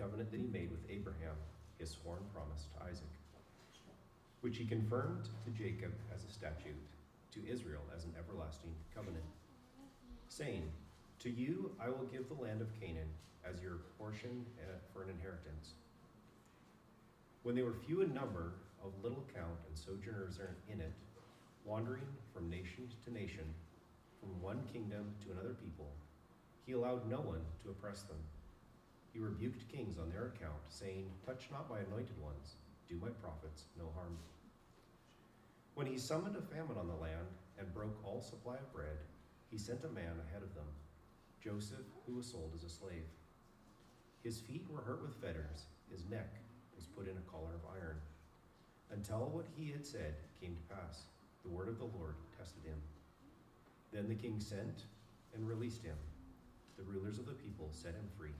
covenant that he made with Abraham, his sworn promise to Isaac, which he confirmed to Jacob as a statute, to Israel as an everlasting covenant, saying, To you I will give the land of Canaan as your portion uh, for an inheritance. When they were few in number, of little count, and sojourners in it, wandering from nation to nation, from one kingdom to another people, he allowed no one to oppress them. He rebuked kings on their account, saying, Touch not my anointed ones, do my prophets no harm. When he summoned a famine on the land and broke all supply of bread, he sent a man ahead of them, Joseph, who was sold as a slave. His feet were hurt with fetters, his neck was put in a collar of iron until what he had said came to pass. The word of the Lord tested him. Then the king sent and released him. The rulers of the people set him free.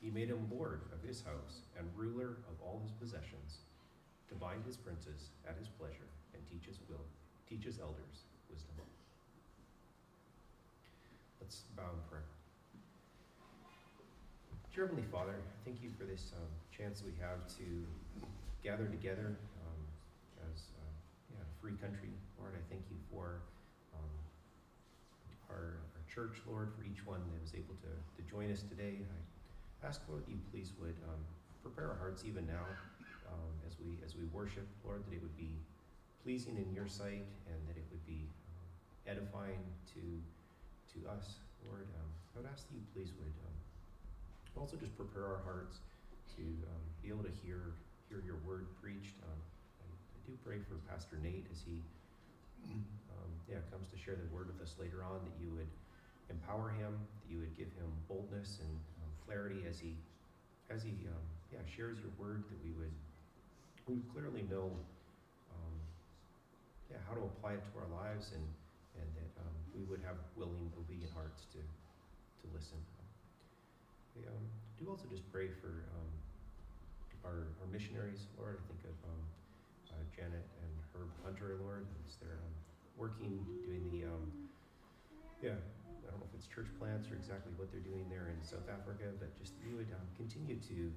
He made him lord of his house and ruler of all his possessions, to bind his princes at his pleasure and teach his will, teach his elders wisdom. Let's bow in prayer. Dear Heavenly Father, thank you for this um, chance we have to gather together as a free country. Lord, I thank you for um, our, our, church, Lord, for each one that was able to, to join us today. I ask, Lord, that you please would um, prepare our hearts even now um, as we as we worship, Lord, that it would be pleasing in your sight and that it would be um, edifying to to us, Lord. Um, I would ask that you please would um, also just prepare our hearts to be able to hear hear your word preached Um I do pray for Pastor Nate as he yeah, comes to share the word with us later on, that you would empower him, that you would give him boldness and clarity as he as he um, yeah shares your word, that we would we would clearly know um, yeah how to apply it to our lives, and and that um, we would have willing, obedient hearts to to listen. I um, do also just pray for our, our missionaries, Lord. I think of uh, Janet and Herb Hunter, Lord, as they're um, working, doing the, um, yeah, Church plants or exactly what they're doing there in South Africa, but just you would um, continue to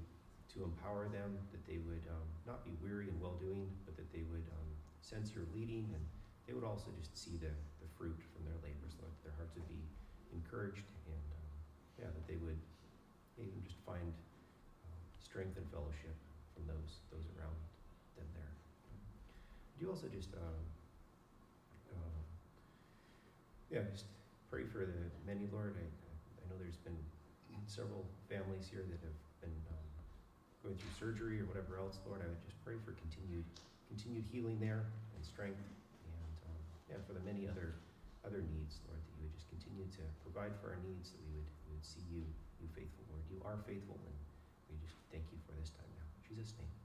to empower them, that they would um, not be weary in well doing, but that they would um, sense your leading, and they would also just see the, the fruit from their labors, Lord, that their hearts would be encouraged, and um, yeah, that they would even just find strength and fellowship from those those around them there. Do you also just, um, uh, yeah, just pray for the many, Lord. I, I know there's been several families here that have been um, going through surgery or whatever else, Lord. I would just pray for continued continued healing there and strength, and um, for the many other other needs, Lord, that you would just continue to provide for our needs, that we would we would see you, you faithful, Lord. You are faithful, and we just thank you for this time now. In Jesus' name.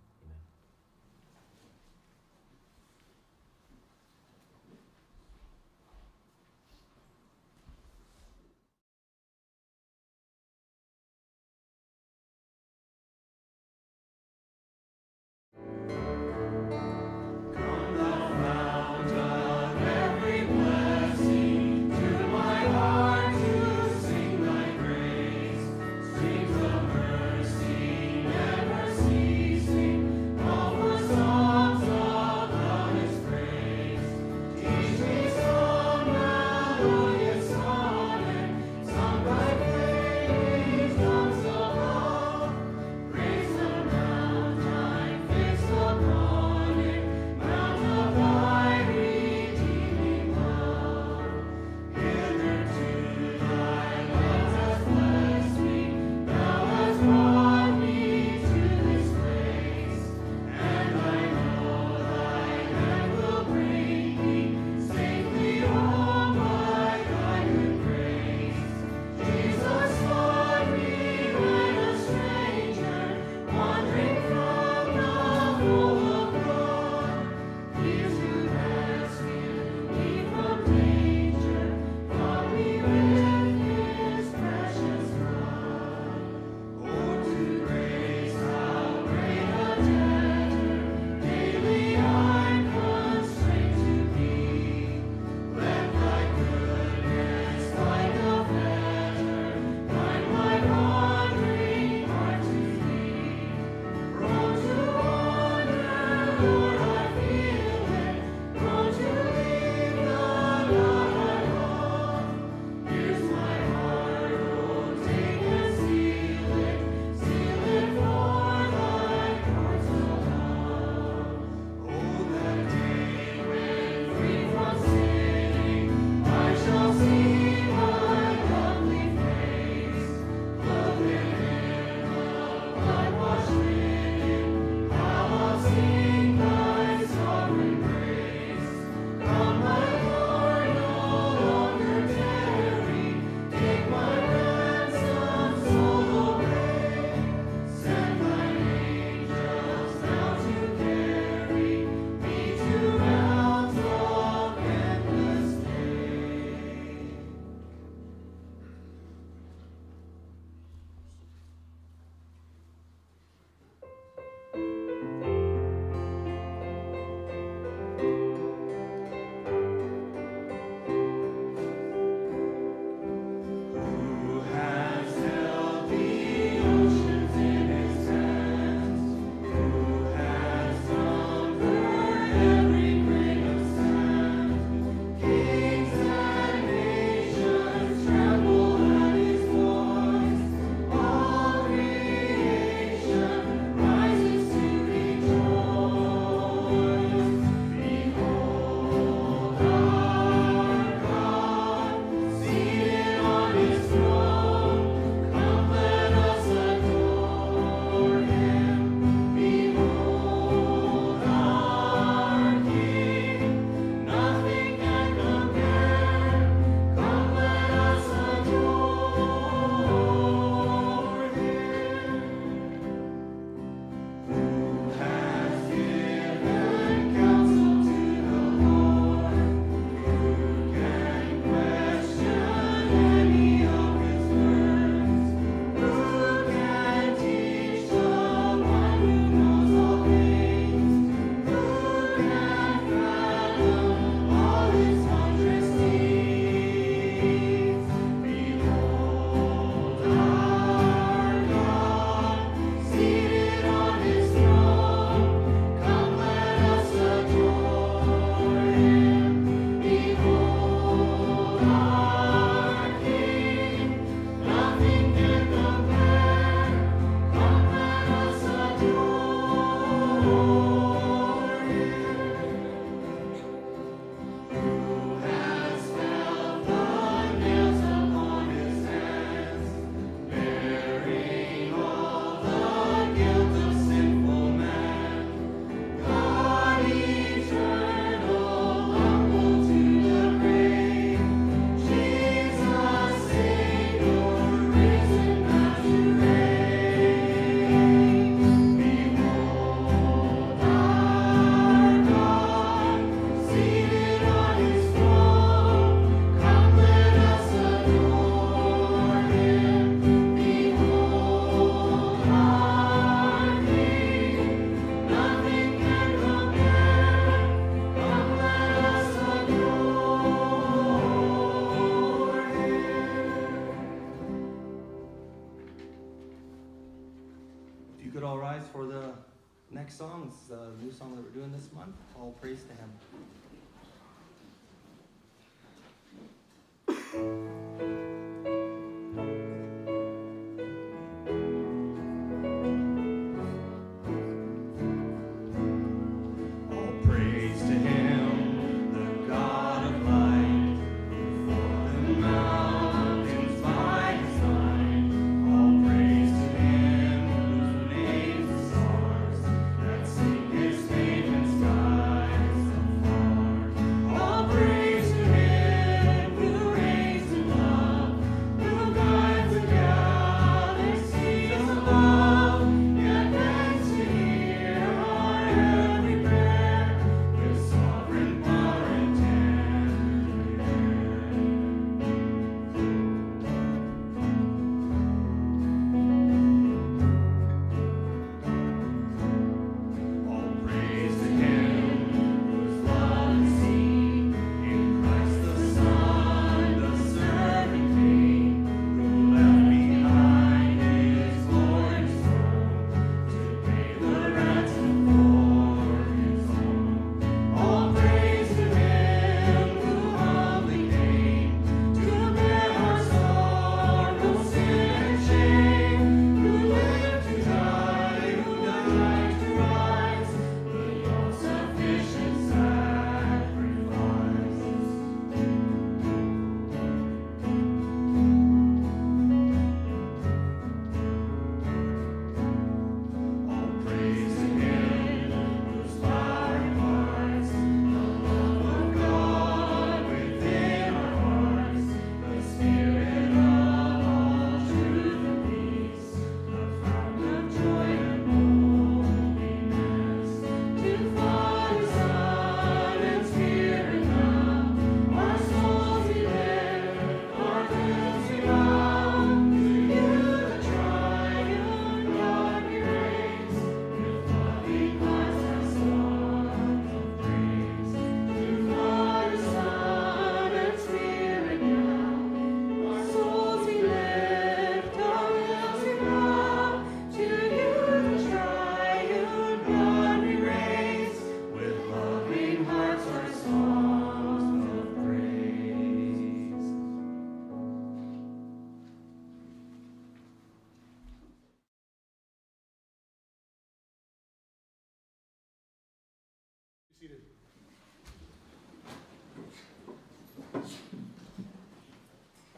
All praise to Him.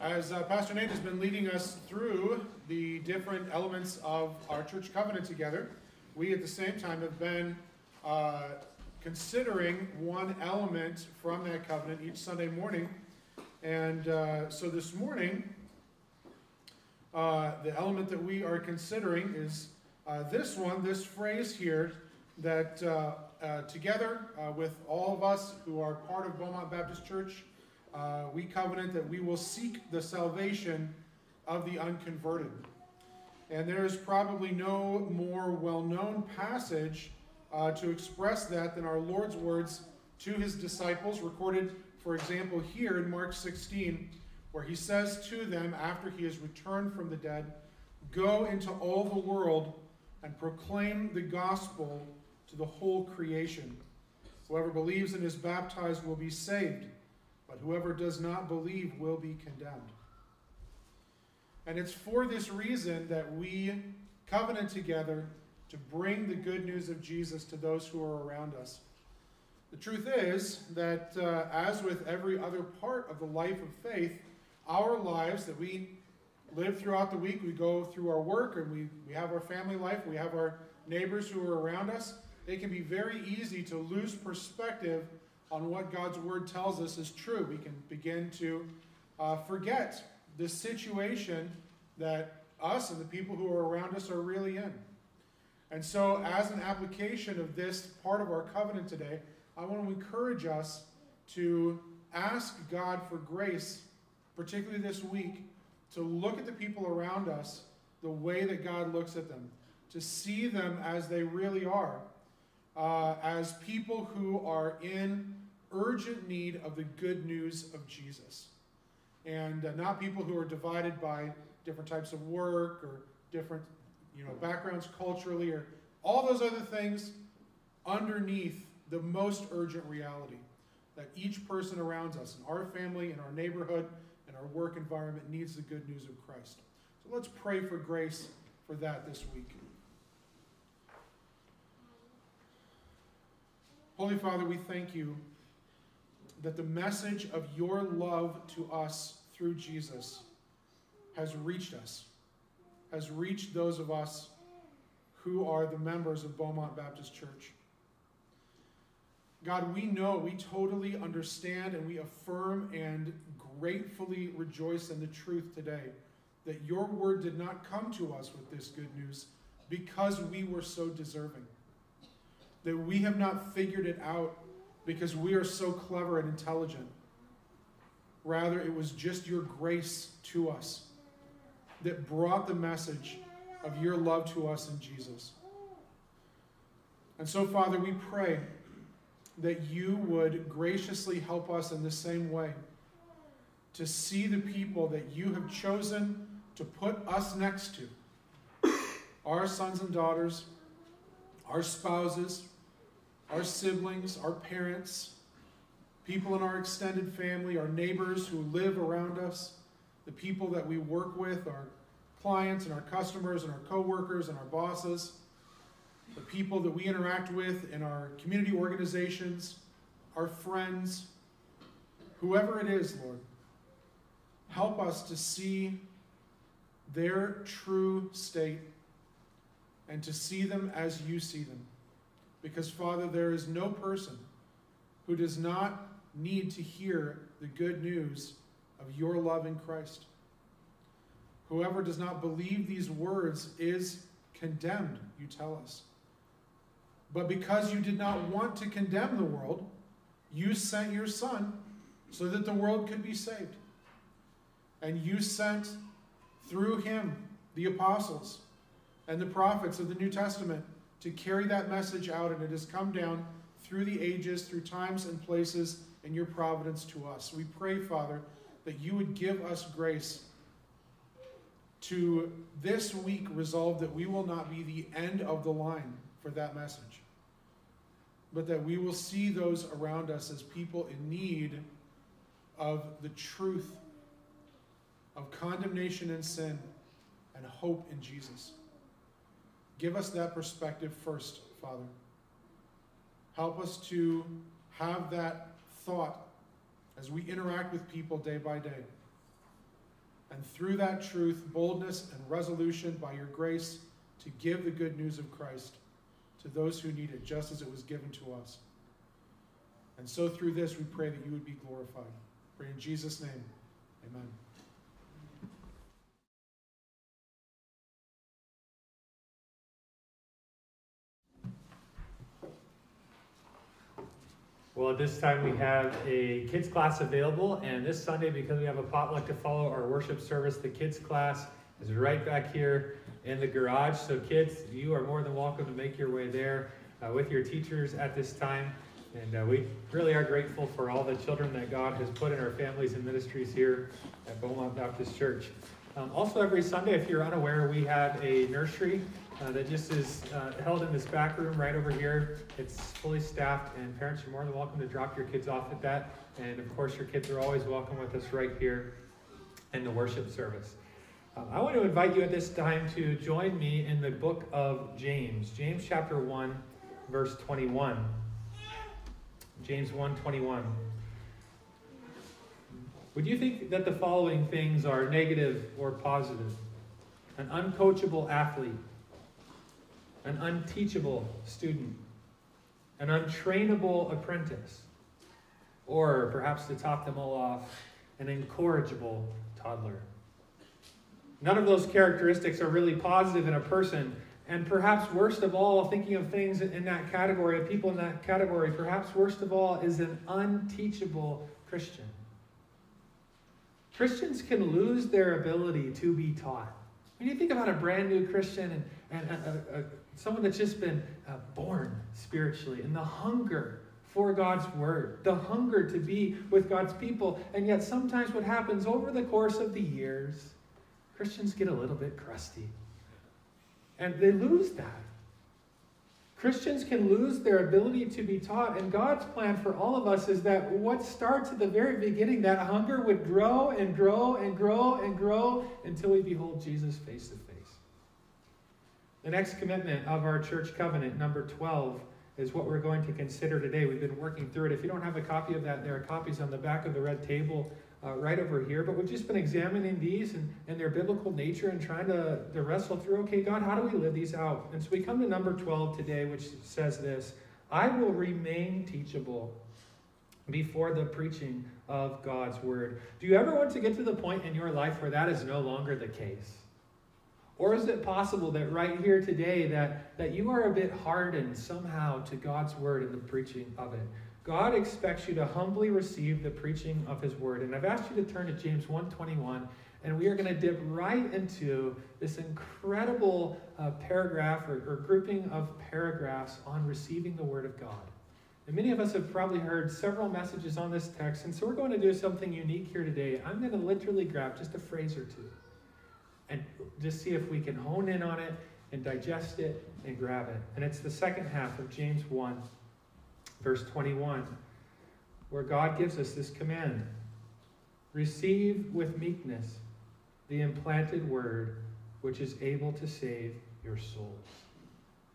As uh, Pastor Nate has been leading us through the different elements of our church covenant together, we at the same time have been uh, considering one element from that covenant each Sunday morning. And uh, so this morning, uh, the element that we are considering is uh, this one, this phrase here, that uh, together with all of us who are part of Beaumont Baptist Church, uh, we covenant that we will seek the salvation of the unconverted. And there is probably no more well known passage uh, to express that than our Lord's words to his disciples, recorded, for example, here in Mark 16, where he says to them after he has returned from the dead, Go into all the world and proclaim the gospel to the whole creation. Whoever believes and is baptized will be saved but whoever does not believe will be condemned. And it's for this reason that we covenant together to bring the good news of Jesus to those who are around us. The truth is that, uh, as with every other part of the life of faith, our lives that we live throughout the week, we go through our work and we, we have our family life, we have our neighbors who are around us, it can be very easy to lose perspective on what God's word tells us is true. We can begin to uh, forget the situation that us and the people who are around us are really in. And so, as an application of this part of our covenant today, I want to encourage us to ask God for grace, particularly this week, to look at the people around us the way that God looks at them, to see them as they really are, uh, as people who are in urgent need of the good news of Jesus. And uh, not people who are divided by different types of work or different you know, backgrounds culturally, or all those other things underneath the most urgent reality that each person around us, in our family, in our neighborhood, in our work environment, needs the good news of Christ. So let's pray for grace for that this week. Holy Father, we thank you that the message of your love to us through Jesus has reached us, has reached those of us who are the members of Beaumont Baptist Church. God, we know, we totally understand, and we affirm and gratefully rejoice in the truth today that your word did not come to us with this good news because we were so deserving. That we have not figured it out because we are so clever and intelligent. Rather, it was just your grace to us that brought the message of your love to us in Jesus. And so, Father, we pray that you would graciously help us in the same way to see the people that you have chosen to put us next to our sons and daughters, our spouses, our siblings, our parents, people in our extended family, our neighbors who live around us, the people that we work with, our clients and our customers and our coworkers and our bosses the people that we interact with in our community organizations, our friends, whoever it is, Lord. Help us to see their true state and to see them as you see them. Because, Father, there is no person who does not need to hear the good news of your love in Christ. Whoever does not believe these words is condemned, you tell us. But because you did not want to condemn the world, you sent your Son so that the world could be saved. And you sent through him the apostles and the prophets of the New Testament to carry that message out, and it has come down through the ages, through times and places, in your providence to us. We pray, Father, that you would give us grace to this week resolve that we will not be the end of the line for that message, but that we will see those around us as people in need of the truth of condemnation and sin and hope in Jesus. Give us that perspective first, Father. Help us to have that thought as we interact with people day by day. And through that truth, boldness and resolution by your grace to give the good news of Christ to those who need it, just as it was given to us. And so through this, we pray that you would be glorified. Pray in Jesus' name. Amen. Well, at this time we have a kids class available, and this Sunday, because we have a potluck to follow our worship service, the kids class is right back here in the garage. So, kids, you are more than welcome to make your way there uh, with your teachers at this time. And uh, we really are grateful for all the children that God has put in our families and ministries here at Beaumont Baptist Church. Um, also, every Sunday, if you're unaware, we have a nursery uh, that just is uh, held in this back room right over here. It's fully staffed, and parents are more than welcome to drop your kids off at that. And of course, your kids are always welcome with us right here in the worship service. Um, I want to invite you at this time to join me in the book of James, James chapter 1, verse 21. James 1 21. Would you think that the following things are negative or positive? An uncoachable athlete, an unteachable student, an untrainable apprentice, or perhaps to top them all off, an incorrigible toddler. None of those characteristics are really positive in a person. And perhaps worst of all, thinking of things in that category, of people in that category, perhaps worst of all is an unteachable Christian. Christians can lose their ability to be taught. When you think about a brand new Christian and, and a, a, someone that's just been uh, born spiritually and the hunger for God's word, the hunger to be with God's people, and yet sometimes what happens over the course of the years, Christians get a little bit crusty. And they lose that. Christians can lose their ability to be taught, and God's plan for all of us is that what starts at the very beginning, that hunger would grow and grow and grow and grow until we behold Jesus face to face. The next commitment of our church covenant, number 12, is what we're going to consider today. We've been working through it. If you don't have a copy of that, there are copies on the back of the red table uh, right over here. But we've just been examining these and, and their biblical nature and trying to, to wrestle through okay, God, how do we live these out? And so we come to number 12 today, which says this I will remain teachable before the preaching of God's word. Do you ever want to get to the point in your life where that is no longer the case? Or is it possible that right here today that, that you are a bit hardened somehow to God's word and the preaching of it? God expects you to humbly receive the preaching of his word. And I've asked you to turn to James 1:21 and we are going to dip right into this incredible uh, paragraph or, or grouping of paragraphs on receiving the word of God. And many of us have probably heard several messages on this text, and so we're going to do something unique here today. I'm going to literally grab just a phrase or two and just see if we can hone in on it and digest it and grab it. And it's the second half of James 1, verse 21, where God gives us this command Receive with meekness the implanted word which is able to save your souls.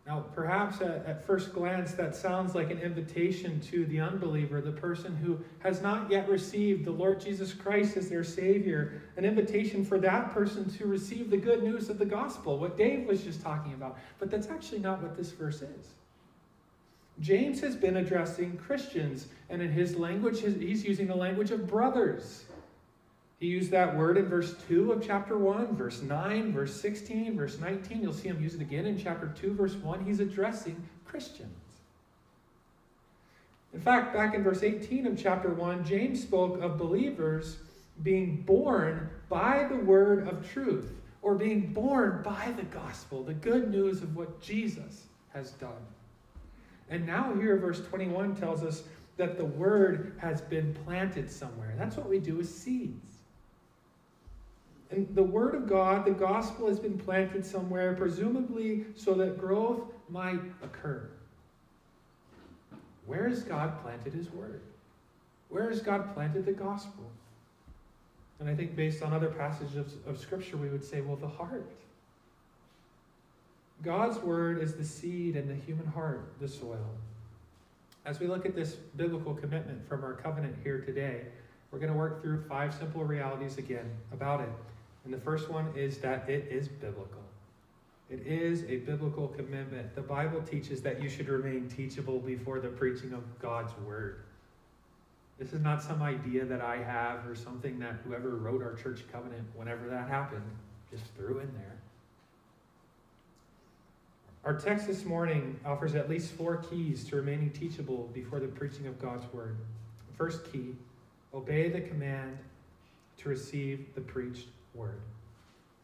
Now, perhaps at, at, first glance, that sounds like an invitation to the unbeliever, the person who has not yet received the Lord Jesus Christ as their Savior, an invitation for that person to receive the good news of the gospel, what Dave was just talking about. But that's actually not what this verse is. James has been addressing Christians, and in his language, he's using the language of brothers. He used that word in verse 2 of chapter 1, verse 9, verse 16, verse 19. You'll see him use it again in chapter 2, verse 1. He's addressing Christians. In fact, back in verse 18 of chapter 1, James spoke of believers being born by the word of truth, or being born by the gospel, the good news of what Jesus has done. And now, here, verse 21 tells us that the word has been planted somewhere. That's what we do with seeds. And the Word of God, the gospel, has been planted somewhere, presumably so that growth might occur. Where has God planted His Word? Where has God planted the gospel? And I think, based on other passages of, of Scripture, we would say, well, the heart. God's Word is the seed and the human heart, the soil. As we look at this biblical commitment from our covenant here today, we're going to work through five simple realities again about it. And the first one is that it is biblical. It is a biblical commitment. The Bible teaches that you should remain teachable before the preaching of God's word. This is not some idea that I have or something that whoever wrote our church covenant, whenever that happened, just threw in there. Our text this morning offers at least four keys to remaining teachable before the preaching of God's word. First key obey the command to receive the preached word.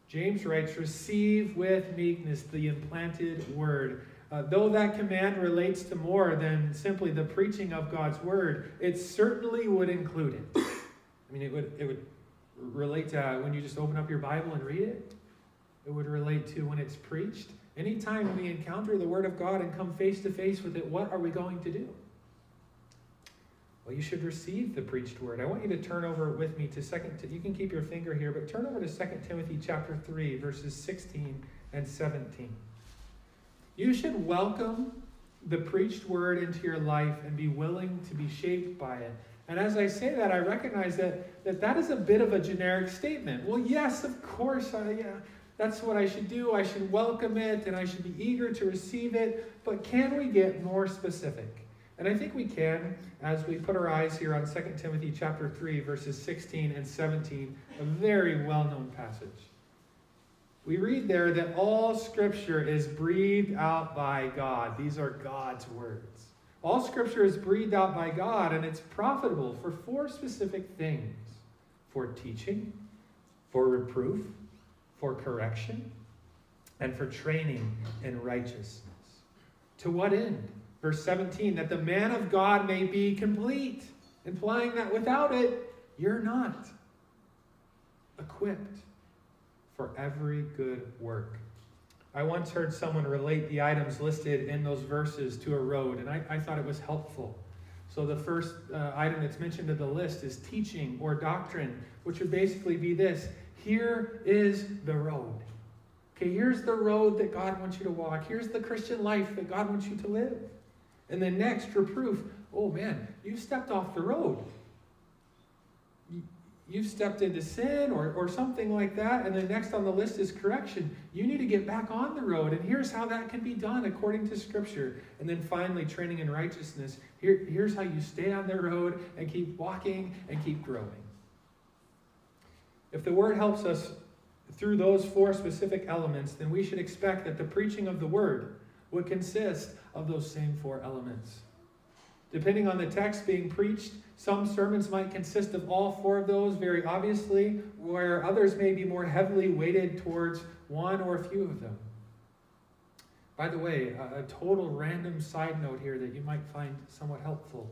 James writes, Receive with meekness the implanted word. Uh, though that command relates to more than simply the preaching of God's word, it certainly would include it. I mean, it would, it would relate to when you just open up your Bible and read it. It would relate to when it's preached. Anytime we encounter the Word of God and come face to face with it, what are we going to do? Well, you should receive the preached word. I want you to turn over with me to second. You can keep your finger here, but turn over to 2 Timothy chapter 3, verses 16 and 17. You should welcome the preached word into your life and be willing to be shaped by it. And as I say that, I recognize that that, that is a bit of a generic statement. Well, yes, of course, I, yeah, that's what I should do. I should welcome it and I should be eager to receive it. But can we get more specific? And I think we can as we put our eyes here on 2 Timothy chapter 3 verses 16 and 17, a very well-known passage. We read there that all scripture is breathed out by God. These are God's words. All scripture is breathed out by God and it's profitable for four specific things. For teaching, for reproof, for correction, and for training in righteousness. To what end? Verse 17, that the man of God may be complete, implying that without it, you're not equipped for every good work. I once heard someone relate the items listed in those verses to a road, and I, I thought it was helpful. So the first uh, item that's mentioned in the list is teaching or doctrine, which would basically be this here is the road. Okay, here's the road that God wants you to walk. Here's the Christian life that God wants you to live. And then next, reproof. Oh man, you've stepped off the road. You, you've stepped into sin or, or something like that. And then next on the list is correction. You need to get back on the road. And here's how that can be done according to Scripture. And then finally, training in righteousness. Here, here's how you stay on the road and keep walking and keep growing. If the Word helps us through those four specific elements, then we should expect that the preaching of the Word would consist of those same four elements. Depending on the text being preached, some sermons might consist of all four of those very obviously, where others may be more heavily weighted towards one or a few of them. By the way, a, total random side note here that you might find somewhat helpful.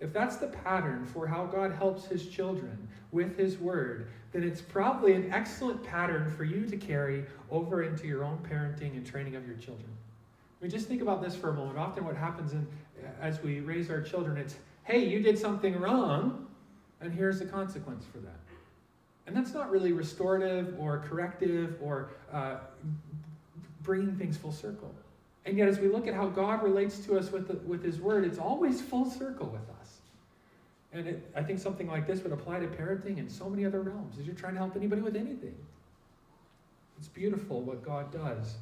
If that's the pattern for how God helps his children with his word, then it's probably an excellent pattern for you to carry over into your own parenting and training of your children. I mean, just think about this for a moment. Often, what happens in, as we raise our children, it's, hey, you did something wrong, and here's the consequence for that. And that's not really restorative or corrective or uh, bringing things full circle. And yet, as we look at how God relates to us with, the, with His Word, it's always full circle with us. And it, I think something like this would apply to parenting in so many other realms as you're trying to help anybody with anything. It's beautiful what God does.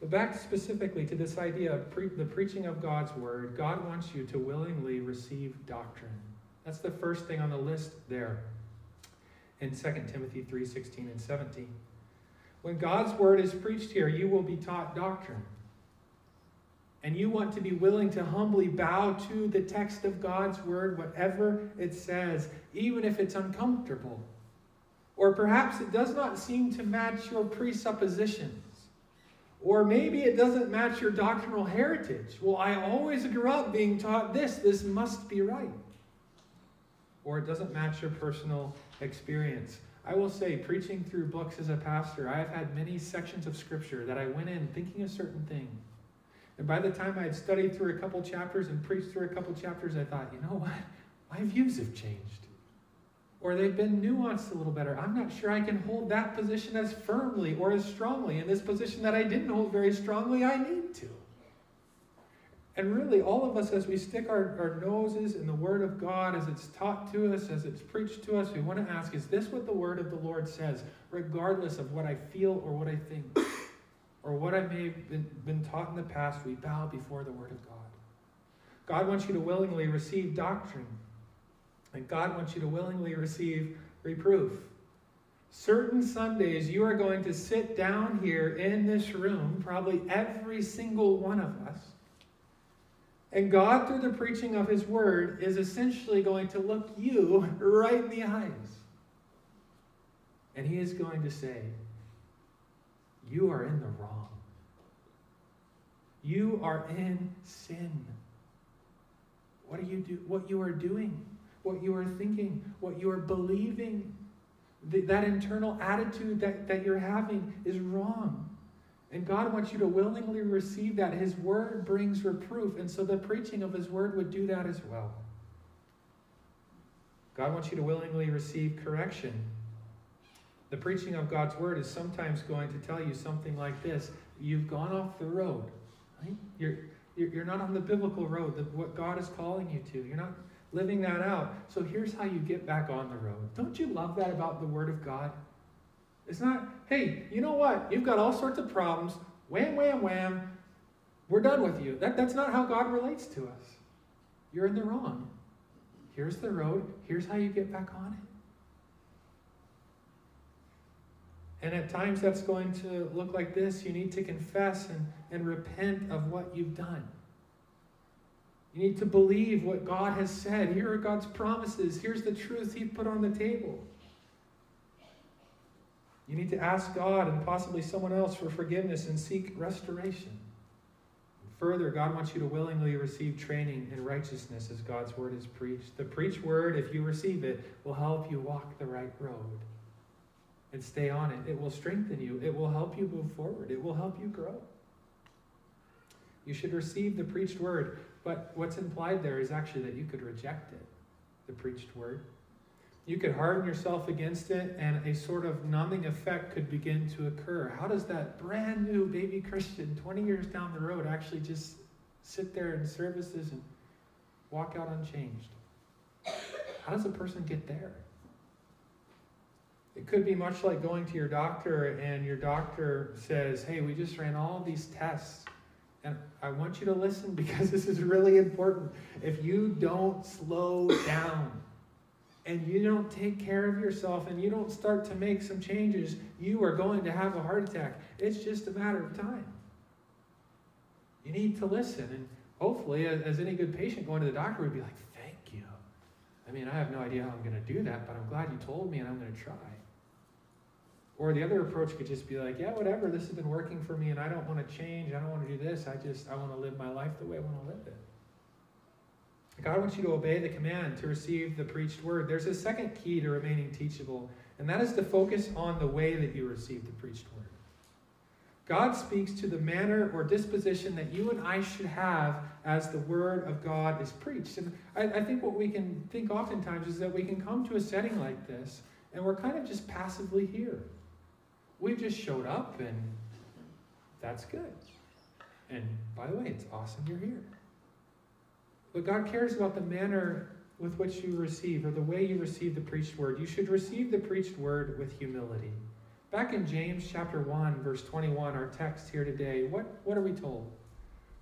But back specifically to this idea of pre- the preaching of God's Word, God wants you to willingly receive doctrine. That's the first thing on the list there in 2 Timothy 3 16 and 17. When God's Word is preached here, you will be taught doctrine and you want to be willing to humbly bow to the text of God's word, whatever it says, even if it's uncomfortable. Or perhaps it does not seem to match your presuppositions. Or maybe it doesn't match your doctrinal heritage. Well, I always grew up being taught this, this must be right. Or it doesn't match your personal experience. I will say, preaching through books as a pastor, I have had many sections of Scripture that I went in thinking a certain thing and by the time I had studied through a couple chapters and preached through a couple chapters, I thought, you know what? My views have changed. Or they've been nuanced a little better. I'm not sure I can hold that position as firmly or as strongly. In this position that I didn't hold very strongly, I need to. And really, all of us, as we stick our, our noses in the Word of God, as it's taught to us, as it's preached to us, we want to ask, is this what the Word of the Lord says, regardless of what I feel or what I think? Or what I may have been, been taught in the past, we bow before the Word of God. God wants you to willingly receive doctrine, and God wants you to willingly receive reproof. Certain Sundays, you are going to sit down here in this room, probably every single one of us, and God, through the preaching of His Word, is essentially going to look you right in the eyes. And He is going to say, you are in the wrong. You are in sin. What are you do what you are doing, what you are thinking, what you are believing, the, that internal attitude that, that you're having is wrong. And God wants you to willingly receive that. His word brings reproof, and so the preaching of his word would do that as well. God wants you to willingly receive correction the preaching of God's word is sometimes going to tell you something like this You've gone off the road. Right? You're, you're not on the biblical road, the, what God is calling you to. You're not living that out. So here's how you get back on the road. Don't you love that about the Word of God? It's not, hey, you know what? You've got all sorts of problems. Wham, wham, wham. We're done with you. That, that's not how God relates to us. You're in the wrong. Here's the road. Here's how you get back on it. And at times that's going to look like this. You need to confess and, and repent of what you've done. You need to believe what God has said. Here are God's promises. Here's the truth He put on the table. You need to ask God and possibly someone else for forgiveness and seek restoration. Further, God wants you to willingly receive training in righteousness as God's word is preached. The preached word, if you receive it, will help you walk the right road. And stay on it. It will strengthen you, it will help you move forward, it will help you grow. You should receive the preached word, but what's implied there is actually that you could reject it, the preached word. You could harden yourself against it, and a sort of numbing effect could begin to occur. How does that brand new baby Christian, 20 years down the road, actually just sit there in services and walk out unchanged? How does a person get there? It could be much like going to your doctor, and your doctor says, Hey, we just ran all these tests. And I want you to listen because this is really important. If you don't slow down, and you don't take care of yourself and you don't start to make some changes, you are going to have a heart attack. It's just a matter of time. You need to listen. And hopefully, as any good patient going to the doctor would be like, thank you. I mean, I have no idea how I'm going to do that, but I'm glad you told me and I'm going to try. Or the other approach could just be like, yeah, whatever, this has been working for me and I don't want to change. I don't want to do this. I just, I want to live my life the way I want to live it. God wants you to obey the command to receive the preached word. There's a second key to remaining teachable, and that is to focus on the way that you receive the preached word. God speaks to the manner or disposition that you and I should have as the word of God is preached. And I, I think what we can think oftentimes is that we can come to a setting like this and we're kind of just passively here. We've just showed up and that's good. And by the way, it's awesome you're here. But God cares about the manner with which you receive or the way you receive the preached word. You should receive the preached word with humility. Back in James chapter 1, verse 21, our text here today, what, what are we told?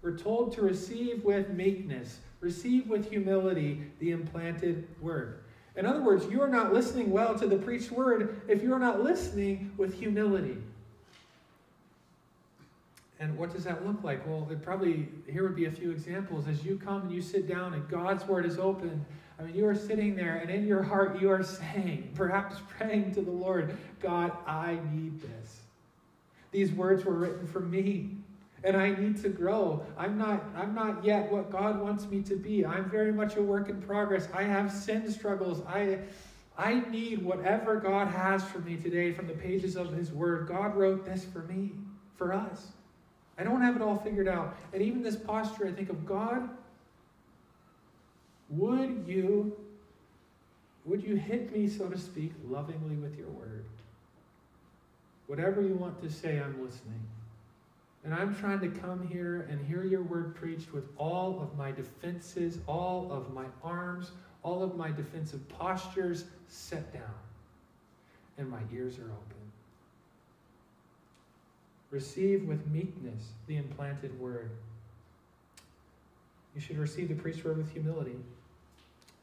We're told to receive with meekness, receive with humility the implanted word. In other words, you are not listening well to the preached word if you are not listening with humility. And what does that look like? Well, it probably, here would be a few examples. As you come and you sit down and God's word is open, I mean, you are sitting there and in your heart you are saying, perhaps praying to the Lord, God, I need this. These words were written for me and I need to grow. I'm not, I'm not yet what God wants me to be. I'm very much a work in progress. I have sin struggles. I, I need whatever God has for me today from the pages of His Word. God wrote this for me, for us. I don't have it all figured out. And even this posture, I think of God, would you would you hit me, so to speak, lovingly with your word? Whatever you want to say, I'm listening. And I'm trying to come here and hear your word preached with all of my defenses, all of my arms, all of my defensive postures set down. And my ears are open. Receive with meekness the implanted word. You should receive the preached word with humility.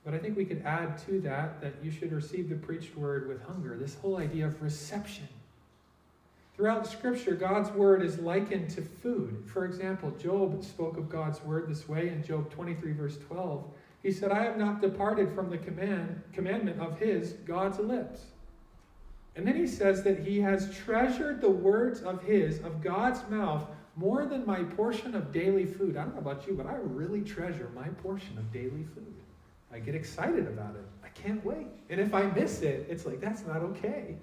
But I think we could add to that that you should receive the preached word with hunger. This whole idea of reception. Throughout Scripture, God's word is likened to food. For example, Job spoke of God's word this way in Job 23, verse 12. He said, I have not departed from the command, commandment of his, God's lips. And then he says that he has treasured the words of his, of God's mouth, more than my portion of daily food. I don't know about you, but I really treasure my portion of daily food. I get excited about it. I can't wait. And if I miss it, it's like, that's not okay.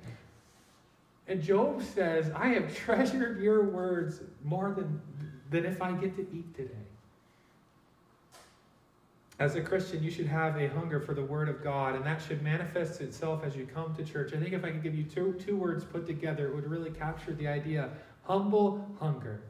And Job says, I have treasured your words more than, than if I get to eat today. As a Christian, you should have a hunger for the Word of God, and that should manifest itself as you come to church. I think if I could give you two, two words put together, it would really capture the idea humble hunger.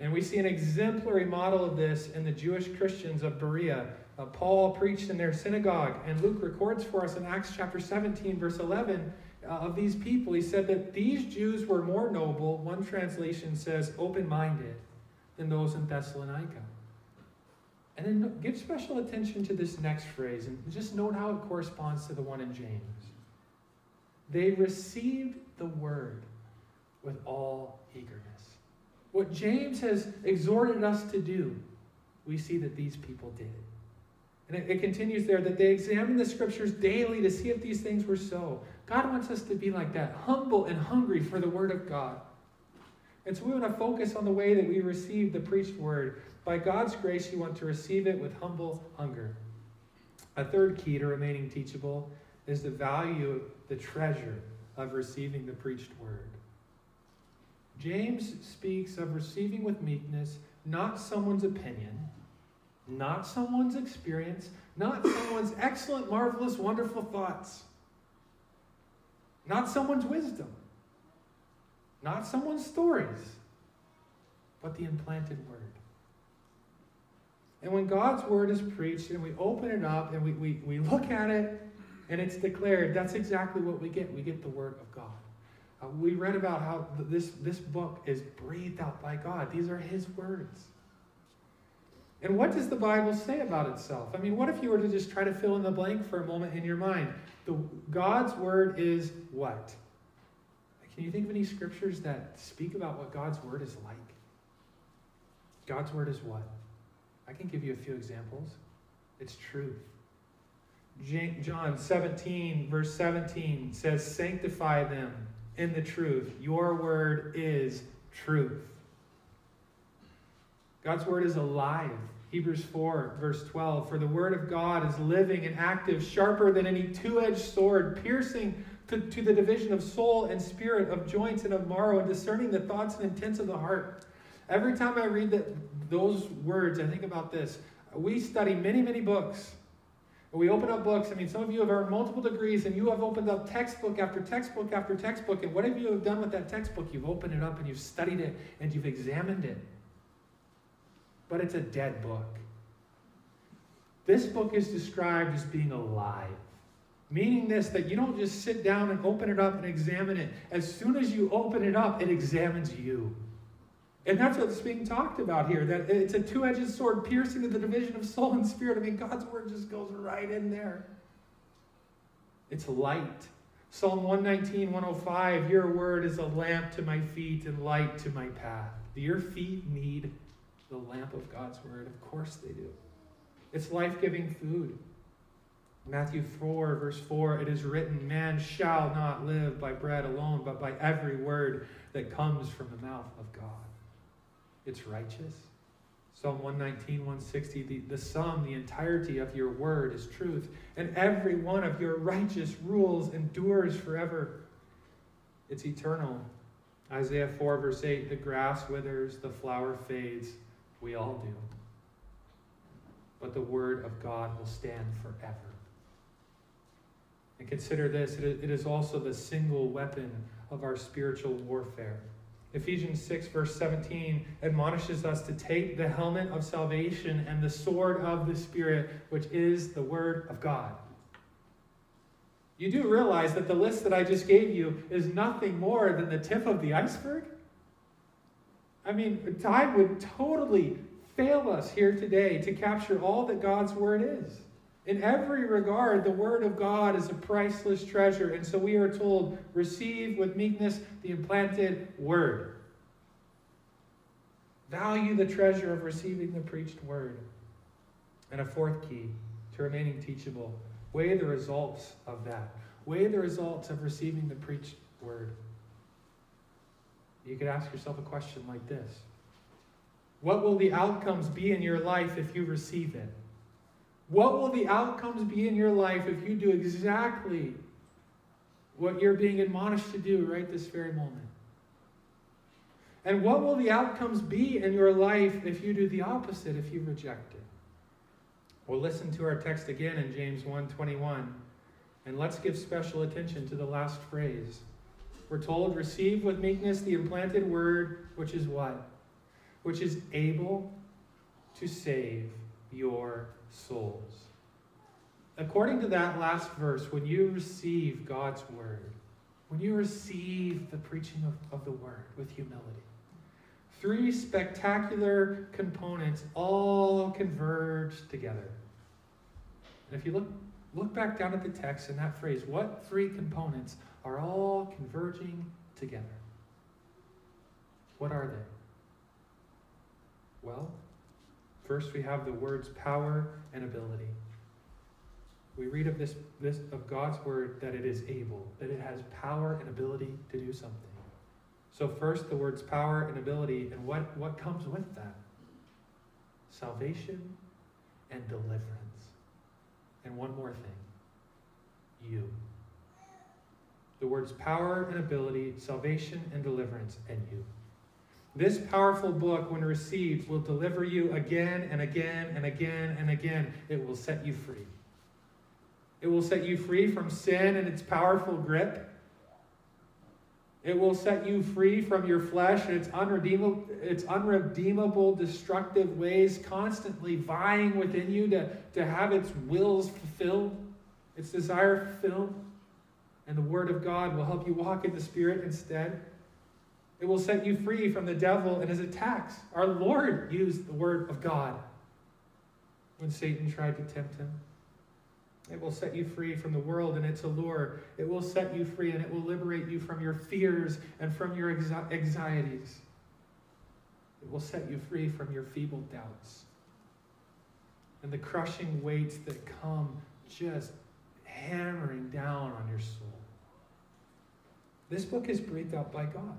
And we see an exemplary model of this in the Jewish Christians of Berea. Uh, Paul preached in their synagogue, and Luke records for us in Acts chapter 17, verse 11, uh, of these people. He said that these Jews were more noble, one translation says open minded, than those in Thessalonica. And then give special attention to this next phrase and just note how it corresponds to the one in James. They received the word with all eagerness. What James has exhorted us to do, we see that these people did. And it, it continues there that they examined the scriptures daily to see if these things were so. God wants us to be like that, humble and hungry for the word of God. And so we want to focus on the way that we receive the preached word by God's grace, you want to receive it with humble hunger. A third key to remaining teachable is the value, the treasure of receiving the preached word. James speaks of receiving with meekness not someone's opinion, not someone's experience, not someone's excellent, marvelous, wonderful thoughts, not someone's wisdom, not someone's stories, but the implanted word. And when God's word is preached and we open it up and we, we, we look at it and it's declared, that's exactly what we get. We get the word of God. Uh, we read about how th- this, this book is breathed out by God. These are his words. And what does the Bible say about itself? I mean, what if you were to just try to fill in the blank for a moment in your mind? The, God's word is what? Can you think of any scriptures that speak about what God's word is like? God's word is what? I can give you a few examples. It's truth. John 17, verse 17 says, Sanctify them in the truth. Your word is truth. God's word is alive. Hebrews 4, verse 12. For the word of God is living and active, sharper than any two edged sword, piercing to, to the division of soul and spirit, of joints and of marrow, and discerning the thoughts and intents of the heart. Every time I read that, those words, I think about this. We study many, many books. We open up books. I mean, some of you have earned multiple degrees and you have opened up textbook after textbook after textbook. And what have you done with that textbook? You've opened it up and you've studied it and you've examined it. But it's a dead book. This book is described as being alive. Meaning this, that you don't just sit down and open it up and examine it. As soon as you open it up, it examines you. And that's what's being talked about here that it's a two edged sword piercing to the division of soul and spirit. I mean, God's word just goes right in there. It's light. Psalm 119, 105 Your word is a lamp to my feet and light to my path. Do your feet need the lamp of God's word? Of course they do. It's life giving food. Matthew 4, verse 4 It is written, Man shall not live by bread alone, but by every word that comes from the mouth of God it's righteous. Psalm 119, 160, the, the sum, the entirety of your word is truth, and every one of your righteous rules endures forever. It's eternal. Isaiah 4, verse 8 the grass withers, the flower fades. We all do. But the word of God will stand forever. And consider this it is also the single weapon of our spiritual warfare. Ephesians 6, verse 17, admonishes us to take the helmet of salvation and the sword of the Spirit, which is the Word of God. You do realize that the list that I just gave you is nothing more than the tip of the iceberg? I mean, time would totally fail us here today to capture all that God's Word is. In every regard, the Word of God is a priceless treasure. And so we are told, receive with meekness the implanted Word. Value the treasure of receiving the preached Word. And a fourth key to remaining teachable weigh the results of that. Weigh the results of receiving the preached Word. You could ask yourself a question like this What will the outcomes be in your life if you receive it? What will the outcomes be in your life if you do exactly what you're being admonished to do right this very moment? And what will the outcomes be in your life if you do the opposite, if you reject it? Well, listen to our text again in James 1:21, and let's give special attention to the last phrase. We're told, receive with meekness the implanted word, which is what? Which is able to save your souls. According to that last verse, when you receive God's word, when you receive the preaching of, of the word with humility, three spectacular components all converge together. And if you look, look back down at the text and that phrase, what three components are all converging together? What are they? Well, First, we have the words power and ability. We read of this, this of God's word that it is able, that it has power and ability to do something. So first the words power and ability, and what, what comes with that? Salvation and deliverance. And one more thing. you. The words power and ability, salvation and deliverance, and you. This powerful book, when received, will deliver you again and again and again and again. It will set you free. It will set you free from sin and its powerful grip. It will set you free from your flesh and its unredeemable, its unredeemable destructive ways, constantly vying within you to, to have its wills fulfilled, its desire fulfilled. And the Word of God will help you walk in the Spirit instead. It will set you free from the devil and his attacks. Our Lord used the Word of God when Satan tried to tempt him. It will set you free from the world and its allure. It will set you free and it will liberate you from your fears and from your anxieties. It will set you free from your feeble doubts and the crushing weights that come just hammering down on your soul. This book is breathed out by God.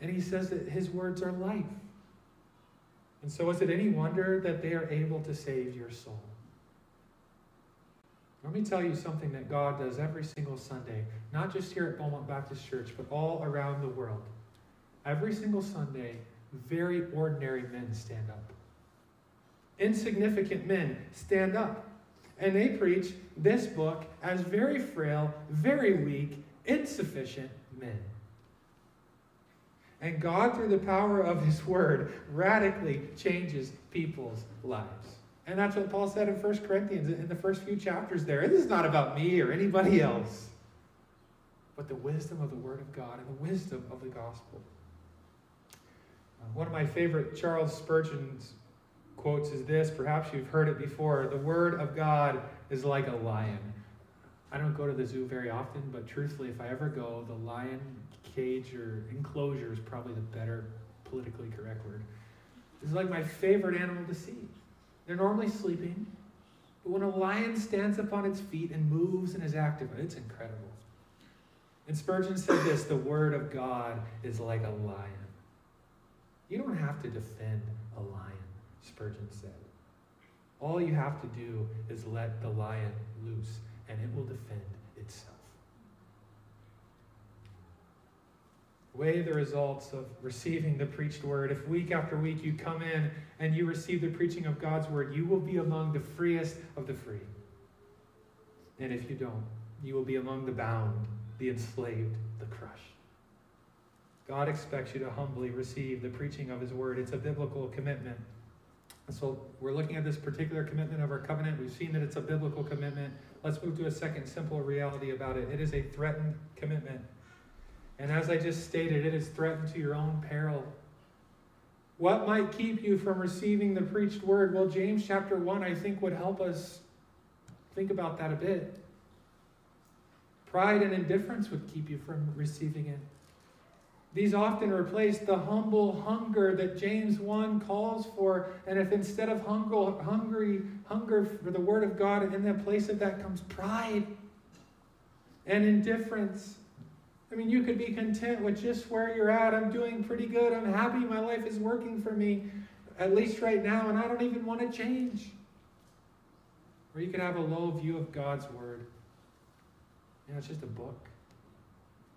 And he says that his words are life. And so is it any wonder that they are able to save your soul? Let me tell you something that God does every single Sunday, not just here at Beaumont Baptist Church, but all around the world. Every single Sunday, very ordinary men stand up. Insignificant men stand up. And they preach this book as very frail, very weak, insufficient men. And God, through the power of His Word, radically changes people's lives. And that's what Paul said in 1 Corinthians in the first few chapters there. This is not about me or anybody else, but the wisdom of the Word of God and the wisdom of the gospel. Uh, one of my favorite Charles Spurgeon's quotes is this. Perhaps you've heard it before. The Word of God is like a lion. I don't go to the zoo very often, but truthfully, if I ever go, the lion cage or enclosure is probably the better politically correct word. This is like my favorite animal to see. They're normally sleeping, but when a lion stands up on its feet and moves and is active, it's incredible. And Spurgeon said this the word of God is like a lion. You don't have to defend a lion, Spurgeon said. All you have to do is let the lion loose, and it will defend itself. Weigh the results of receiving the preached word. If week after week you come in and you receive the preaching of God's word, you will be among the freest of the free. And if you don't, you will be among the bound, the enslaved, the crushed. God expects you to humbly receive the preaching of his word. It's a biblical commitment. And so we're looking at this particular commitment of our covenant. We've seen that it's a biblical commitment. Let's move to a second simple reality about it. It is a threatened commitment. And as I just stated, it is threatened to your own peril. What might keep you from receiving the preached word? Well, James chapter 1, I think, would help us think about that a bit. Pride and indifference would keep you from receiving it. These often replace the humble hunger that James 1 calls for. And if instead of hungry, hunger for the word of God, and in that place of that comes pride and indifference I mean, you could be content with just where you're at. I'm doing pretty good. I'm happy. My life is working for me, at least right now, and I don't even want to change. Or you could have a low view of God's Word. You know, it's just a book,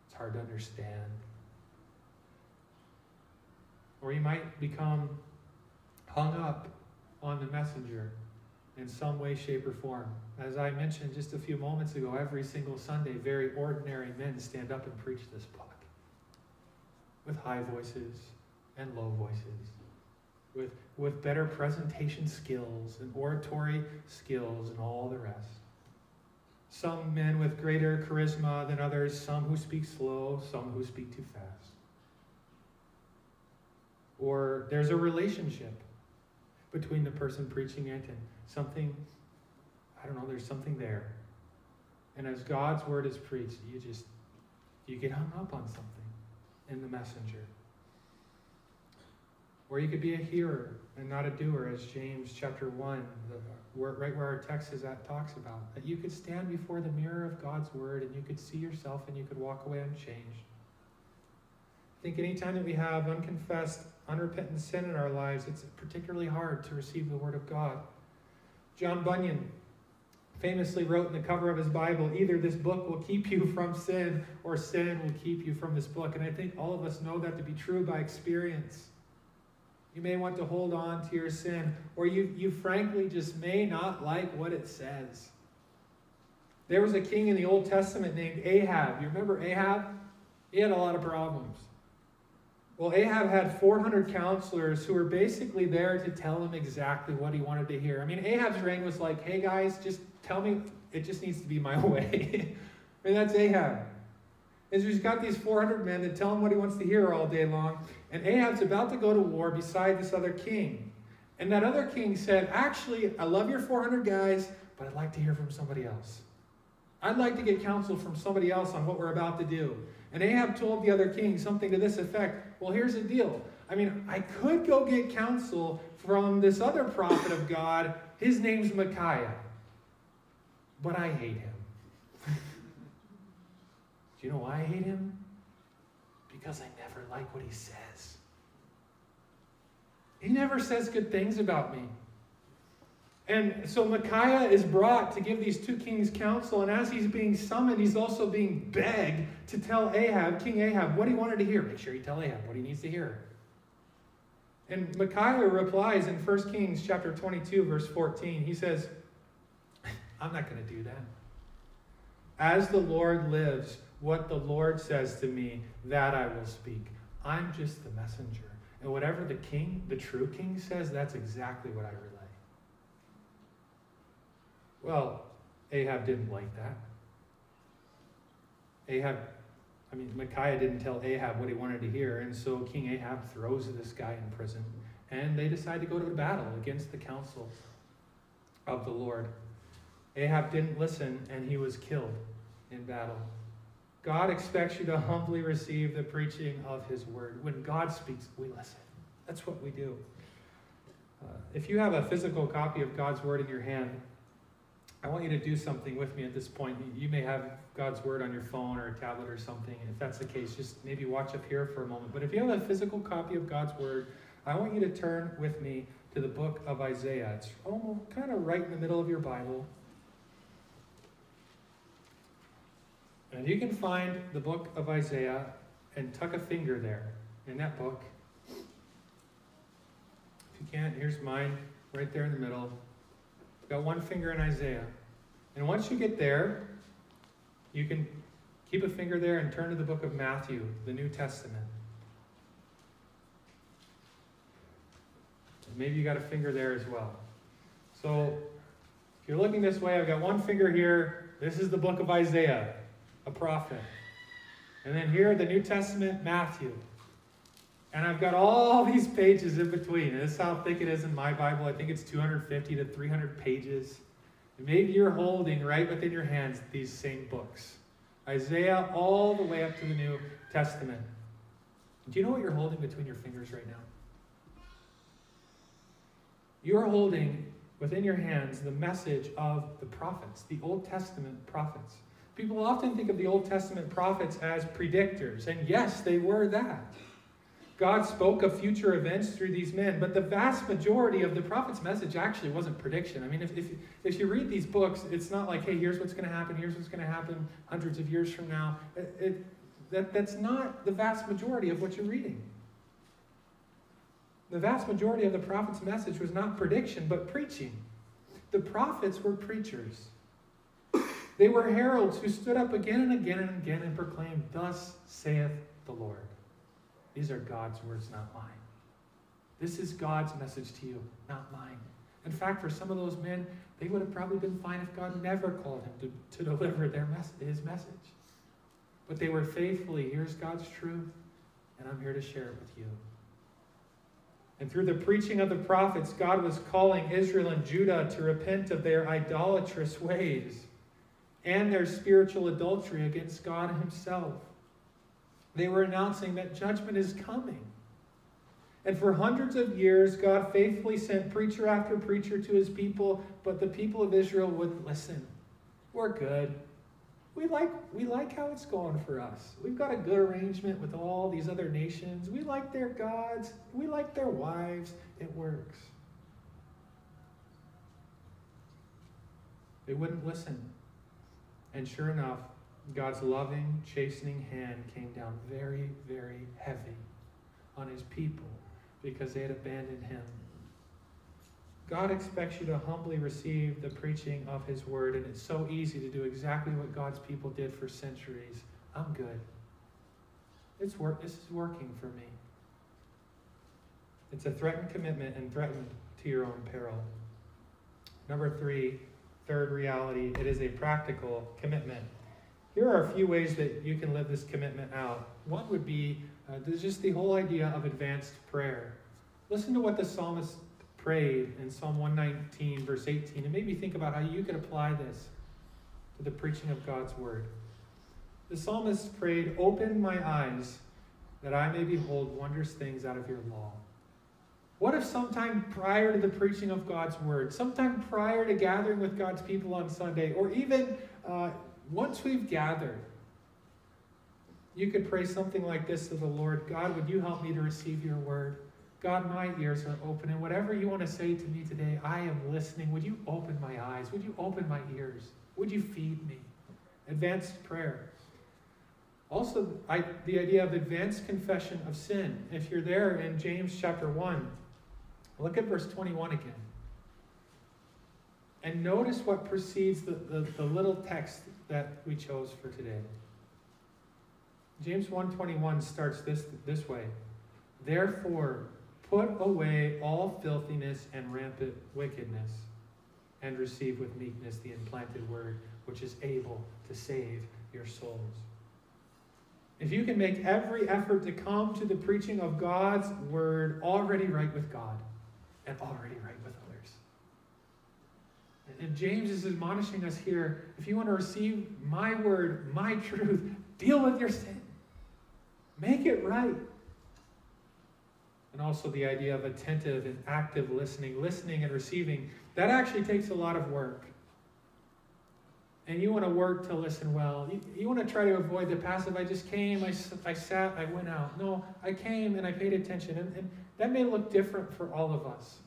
it's hard to understand. Or you might become hung up on the messenger in some way, shape, or form. As I mentioned just a few moments ago, every single Sunday, very ordinary men stand up and preach this book with high voices and low voices, with, with better presentation skills and oratory skills and all the rest. Some men with greater charisma than others, some who speak slow, some who speak too fast. Or there's a relationship between the person preaching it and something, I don't know, there's something there. And as God's word is preached, you just, you get hung up on something in the messenger. Or you could be a hearer and not a doer, as James chapter 1, the, right where our text is at, talks about. That you could stand before the mirror of God's word and you could see yourself and you could walk away unchanged. I think anytime that we have unconfessed, unrepentant sin in our lives, it's particularly hard to receive the word of God. John Bunyan, famously wrote in the cover of his Bible, either this book will keep you from sin or sin will keep you from this book. And I think all of us know that to be true by experience. You may want to hold on to your sin, or you, you frankly just may not like what it says. There was a king in the Old Testament named Ahab. You remember Ahab? He had a lot of problems. Well, Ahab had 400 counselors who were basically there to tell him exactly what he wanted to hear. I mean, Ahab's reign was like, hey guys, just tell me, it just needs to be my way. I mean, that's Ahab. And he's got these 400 men that tell him what he wants to hear all day long. And Ahab's about to go to war beside this other king. And that other king said, Actually, I love your 400 guys, but I'd like to hear from somebody else. I'd like to get counsel from somebody else on what we're about to do. And Ahab told the other king something to this effect Well, here's the deal. I mean, I could go get counsel from this other prophet of God. His name's Micaiah. But I hate him. Do you know why I hate him? Because I never like what he says. He never says good things about me. And so Micaiah is brought to give these two kings counsel, and as he's being summoned, he's also being begged to tell Ahab, King Ahab, what he wanted to hear. Make sure you tell Ahab what he needs to hear. And Micaiah replies in 1 Kings chapter 22, verse 14. He says, I'm not going to do that. As the Lord lives, what the Lord says to me, that I will speak. I'm just the messenger. And whatever the king, the true king says, that's exactly what I relay. Well, Ahab didn't like that. Ahab, I mean, Micaiah didn't tell Ahab what he wanted to hear, and so King Ahab throws this guy in prison, and they decide to go to a battle against the counsel of the Lord. Ahab didn't listen, and he was killed in battle. God expects you to humbly receive the preaching of his word. When God speaks, we listen. That's what we do. Uh, if you have a physical copy of God's word in your hand, I want you to do something with me at this point. You may have God's word on your phone or a tablet or something. If that's the case, just maybe watch up here for a moment. But if you have a physical copy of God's word, I want you to turn with me to the book of Isaiah. It's almost kind of right in the middle of your Bible. And you can find the book of Isaiah and tuck a finger there in that book. If you can't, here's mine right there in the middle. Got one finger in Isaiah. And once you get there, you can keep a finger there and turn to the book of Matthew, the New Testament. Maybe you got a finger there as well. So if you're looking this way, I've got one finger here. This is the book of Isaiah, a prophet. And then here, the New Testament, Matthew. And I've got all these pages in between. This is how thick it is in my Bible. I think it's 250 to 300 pages. And maybe you're holding right within your hands these same books Isaiah all the way up to the New Testament. Do you know what you're holding between your fingers right now? You're holding within your hands the message of the prophets, the Old Testament prophets. People often think of the Old Testament prophets as predictors, and yes, they were that. God spoke of future events through these men, but the vast majority of the prophet's message actually wasn't prediction. I mean, if, if, if you read these books, it's not like, hey, here's what's going to happen, here's what's going to happen hundreds of years from now. It, it, that, that's not the vast majority of what you're reading. The vast majority of the prophet's message was not prediction, but preaching. The prophets were preachers. They were heralds who stood up again and again and again and proclaimed, Thus saith the Lord. These are God's words, not mine. This is God's message to you, not mine. In fact, for some of those men, they would have probably been fine if God never called him to, to deliver their mes- his message. But they were faithfully, here's God's truth, and I'm here to share it with you. And through the preaching of the prophets, God was calling Israel and Judah to repent of their idolatrous ways and their spiritual adultery against God Himself. They were announcing that judgment is coming. And for hundreds of years, God faithfully sent preacher after preacher to his people, but the people of Israel wouldn't listen. We're good. We like, we like how it's going for us. We've got a good arrangement with all these other nations. We like their gods. We like their wives. It works. They wouldn't listen. And sure enough, God's loving, chastening hand came down very, very heavy on his people because they had abandoned him. God expects you to humbly receive the preaching of his word, and it's so easy to do exactly what God's people did for centuries. I'm good. It's work this is working for me. It's a threatened commitment and threatened to your own peril. Number three, third reality, it is a practical commitment. Here are a few ways that you can live this commitment out. One would be uh, just the whole idea of advanced prayer. Listen to what the psalmist prayed in Psalm 119, verse 18, and maybe think about how you could apply this to the preaching of God's word. The psalmist prayed, Open my eyes that I may behold wondrous things out of your law. What if sometime prior to the preaching of God's word, sometime prior to gathering with God's people on Sunday, or even uh, once we've gathered, you could pray something like this to the Lord God, would you help me to receive your word? God, my ears are open, and whatever you want to say to me today, I am listening. Would you open my eyes? Would you open my ears? Would you feed me? Advanced prayer. Also, I, the idea of advanced confession of sin. If you're there in James chapter 1, look at verse 21 again. And notice what precedes the, the, the little text that we chose for today. James 1:21 starts this this way. Therefore, put away all filthiness and rampant wickedness, and receive with meekness the implanted word, which is able to save your souls. If you can make every effort to come to the preaching of God's word already right with God and already right. And James is admonishing us here if you want to receive my word, my truth, deal with your sin. Make it right. And also the idea of attentive and active listening, listening and receiving, that actually takes a lot of work. And you want to work to listen well. You, you want to try to avoid the passive, I just came, I, I sat, I went out. No, I came and I paid attention. And, and that may look different for all of us.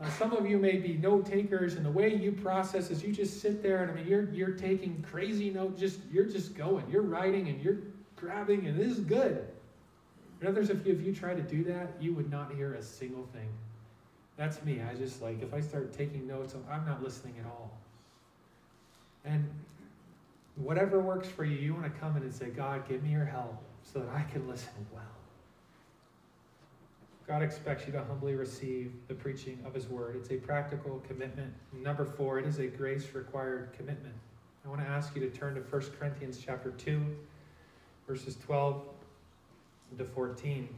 Uh, some of you may be note takers, and the way you process is you just sit there and I mean you're you're taking crazy notes, just you're just going, you're writing and you're grabbing, and this is good. And others of you, if you try to do that, you would not hear a single thing. That's me. I just like, if I start taking notes, I'm not listening at all. And whatever works for you, you want to come in and say, God, give me your help so that I can listen well. God expects you to humbly receive the preaching of His Word. It's a practical commitment. Number four, it is a grace required commitment. I want to ask you to turn to 1 Corinthians chapter 2 verses 12 to 14.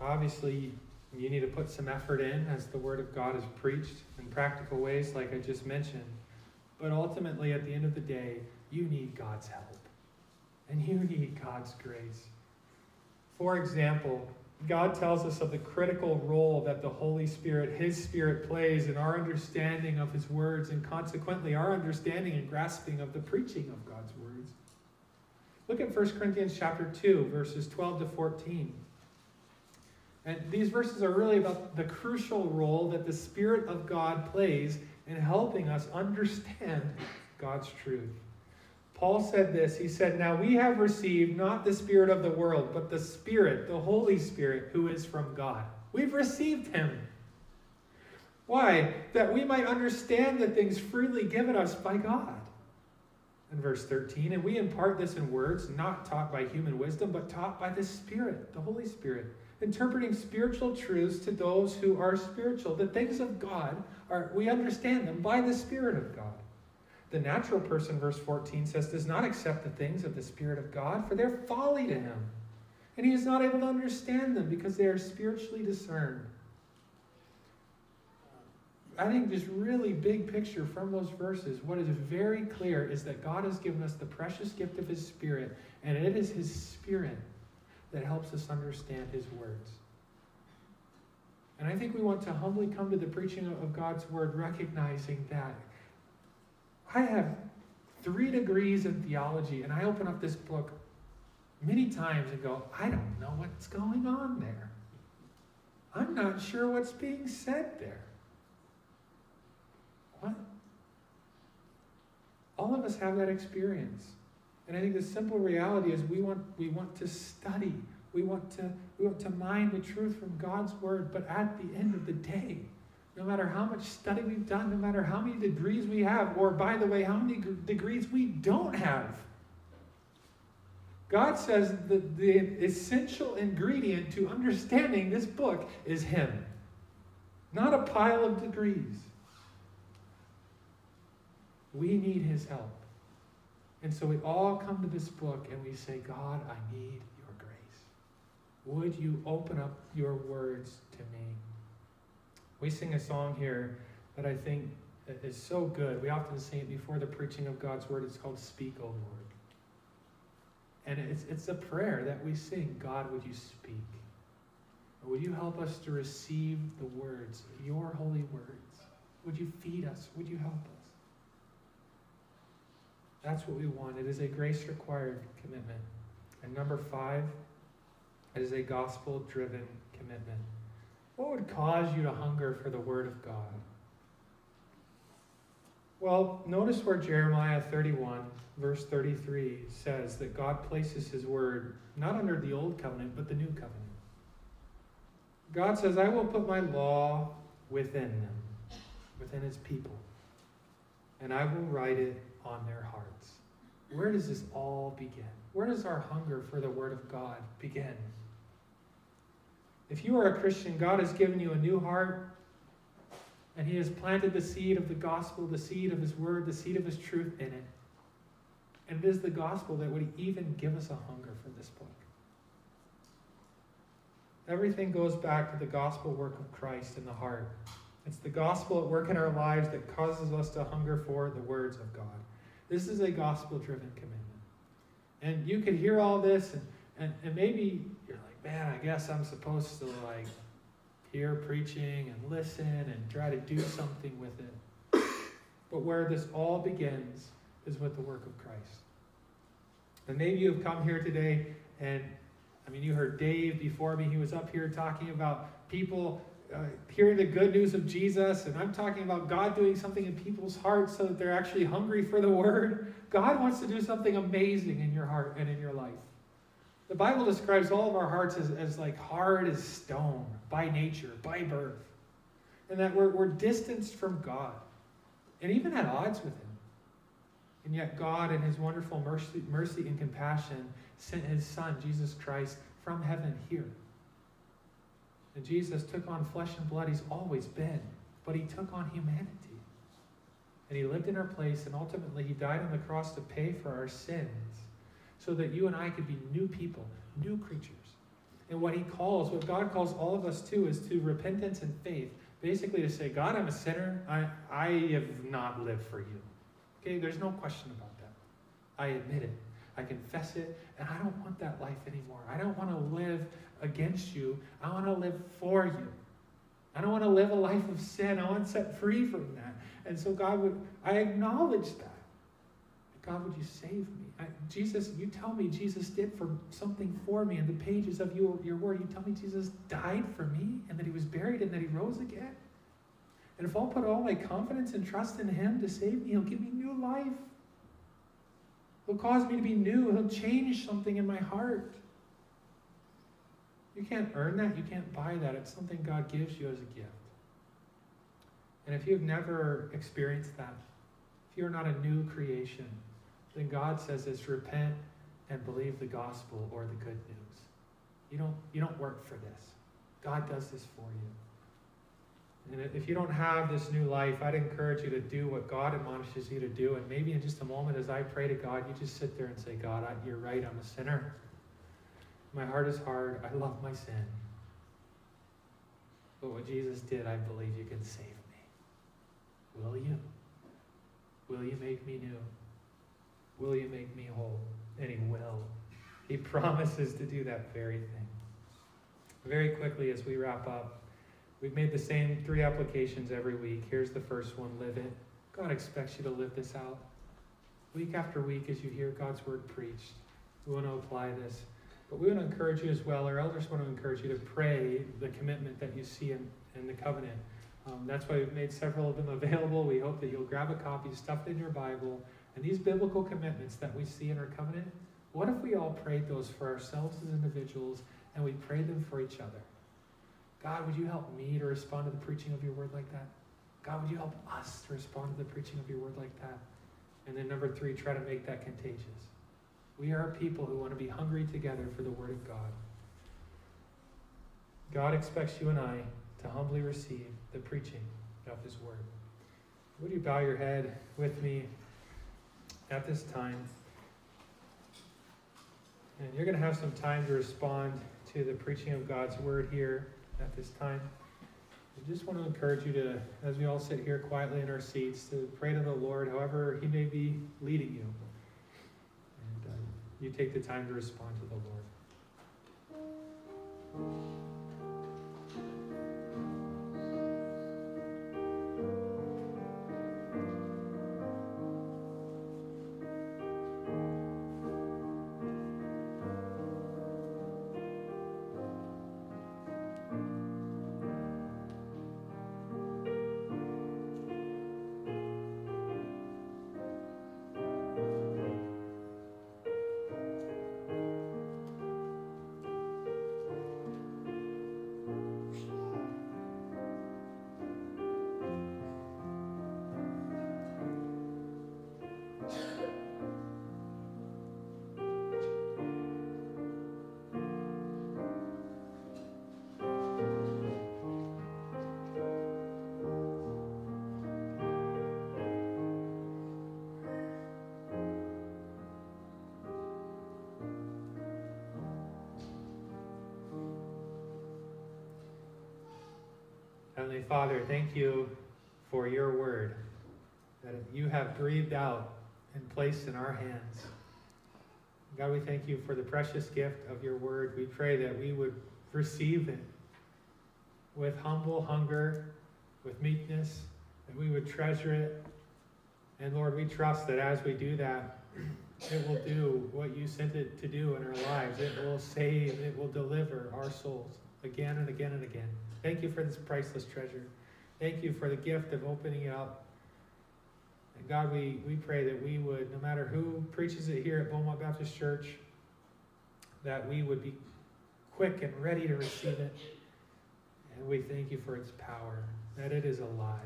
Obviously, you need to put some effort in as the Word of God is preached in practical ways, like I just mentioned. But ultimately, at the end of the day, you need God's help. And you need God's grace. For example, God tells us of the critical role that the Holy Spirit, His Spirit, plays in our understanding of His words and consequently our understanding and grasping of the preaching of God's words. Look at 1 Corinthians chapter 2, verses 12 to 14. And these verses are really about the crucial role that the Spirit of God plays in helping us understand God's truth. Paul said this. He said, Now we have received not the Spirit of the world, but the Spirit, the Holy Spirit, who is from God. We've received him. Why? That we might understand the things freely given us by God. In verse 13, and we impart this in words not taught by human wisdom, but taught by the Spirit, the Holy Spirit, interpreting spiritual truths to those who are spiritual. The things of God are, we understand them by the Spirit of God. The natural person, verse 14 says, does not accept the things of the Spirit of God, for they're folly to him. And he is not able to understand them because they are spiritually discerned. I think this really big picture from those verses, what is very clear is that God has given us the precious gift of His Spirit, and it is His Spirit that helps us understand His words. And I think we want to humbly come to the preaching of God's Word, recognizing that I have three degrees in theology, and I open up this book many times and go, I don't know what's going on there. I'm not sure what's being said there. What? All of us have that experience. And I think the simple reality is we want, we want to study. We want to, we want to mine the truth from God's word. But at the end of the day, no matter how much study we've done, no matter how many degrees we have, or by the way, how many degrees we don't have, God says that the essential ingredient to understanding this book is Him, not a pile of degrees. We need His help. And so we all come to this book and we say, God, I need your grace. Would you open up your words to me? We sing a song here that I think is so good. We often sing it before the preaching of God's word. It's called Speak, O Lord. And it's, it's a prayer that we sing God, would you speak? Would you help us to receive the words, your holy words? Would you feed us? Would you help us? That's what we want. It is a grace required commitment. And number five, it is a gospel driven commitment. What would cause you to hunger for the Word of God? Well, notice where Jeremiah 31, verse 33 says that God places His Word not under the Old Covenant, but the New Covenant. God says, I will put my law within them, within His people, and I will write it on their hearts. Where does this all begin? Where does our hunger for the Word of God begin? If you are a Christian, God has given you a new heart, and He has planted the seed of the gospel, the seed of His Word, the seed of His truth in it. And it is the gospel that would even give us a hunger for this book. Everything goes back to the gospel work of Christ in the heart. It's the gospel at work in our lives that causes us to hunger for the words of God. This is a gospel driven commitment. And you could hear all this, and, and, and maybe you're like, man, I guess I'm supposed to like hear preaching and listen and try to do something with it. But where this all begins is with the work of Christ. And maybe you've come here today, and I mean, you heard Dave before me, he was up here talking about people uh, hearing the good news of Jesus, and I'm talking about God doing something in people's hearts so that they're actually hungry for the Word. God wants to do something amazing in your heart and in your life. The Bible describes all of our hearts as, as like hard as stone by nature, by birth, and that we're, we're distanced from God and even at odds with Him. And yet, God, in His wonderful mercy, mercy and compassion, sent His Son, Jesus Christ, from heaven here. And Jesus took on flesh and blood. He's always been, but He took on humanity. And He lived in our place, and ultimately, He died on the cross to pay for our sins so that you and I could be new people, new creatures. And what He calls, what God calls all of us to, is to repentance and faith. Basically, to say, God, I'm a sinner. I, I have not lived for you. Okay, there's no question about that. I admit it. I confess it, and I don't want that life anymore. I don't want to live against you. I want to live for you. I don't want to live a life of sin. I want to set free from that. And so God would, I acknowledge that. God, would you save me? Jesus, you tell me Jesus did for something for me in the pages of your, your word. You tell me Jesus died for me and that he was buried and that he rose again. And if I'll put all my confidence and trust in him to save me, he'll give me new life. He'll cause me to be new. He'll change something in my heart. You can't earn that. You can't buy that. It's something God gives you as a gift. And if you've never experienced that, if you're not a new creation, then God says is repent and believe the gospel or the good news. You don't, you don't work for this. God does this for you. And if you don't have this new life, I'd encourage you to do what God admonishes you to do. And maybe in just a moment, as I pray to God, you just sit there and say, God, I, you're right. I'm a sinner. My heart is hard. I love my sin. But what Jesus did, I believe you can save me. Will you? Will you make me new? Will you make me whole? And He will. He promises to do that very thing. Very quickly, as we wrap up, we've made the same three applications every week. Here's the first one live it. God expects you to live this out. Week after week, as you hear God's word preached, we want to apply this. But we want to encourage you as well, our elders want to encourage you to pray the commitment that you see in, in the covenant. Um, that's why we've made several of them available. We hope that you'll grab a copy, stuffed in your Bible. And these biblical commitments that we see in our covenant, what if we all prayed those for ourselves as individuals and we prayed them for each other? God, would you help me to respond to the preaching of your word like that? God, would you help us to respond to the preaching of your word like that? And then number three, try to make that contagious. We are a people who want to be hungry together for the word of God. God expects you and I to humbly receive the preaching of his word. Would you bow your head with me at this time? And you're going to have some time to respond to the preaching of God's word here at this time. I just want to encourage you to, as we all sit here quietly in our seats, to pray to the Lord however He may be leading you. And uh, you take the time to respond to the Lord. Heavenly Father, thank you for your word that you have breathed out and placed in our hands. God, we thank you for the precious gift of your word. We pray that we would receive it with humble hunger, with meekness, that we would treasure it. And Lord, we trust that as we do that, it will do what you sent it to do in our lives. It will save, it will deliver our souls again and again and again. Thank you for this priceless treasure. Thank you for the gift of opening it up. And God, we, we pray that we would, no matter who preaches it here at Beaumont Baptist Church, that we would be quick and ready to receive it. And we thank you for its power, that it is alive.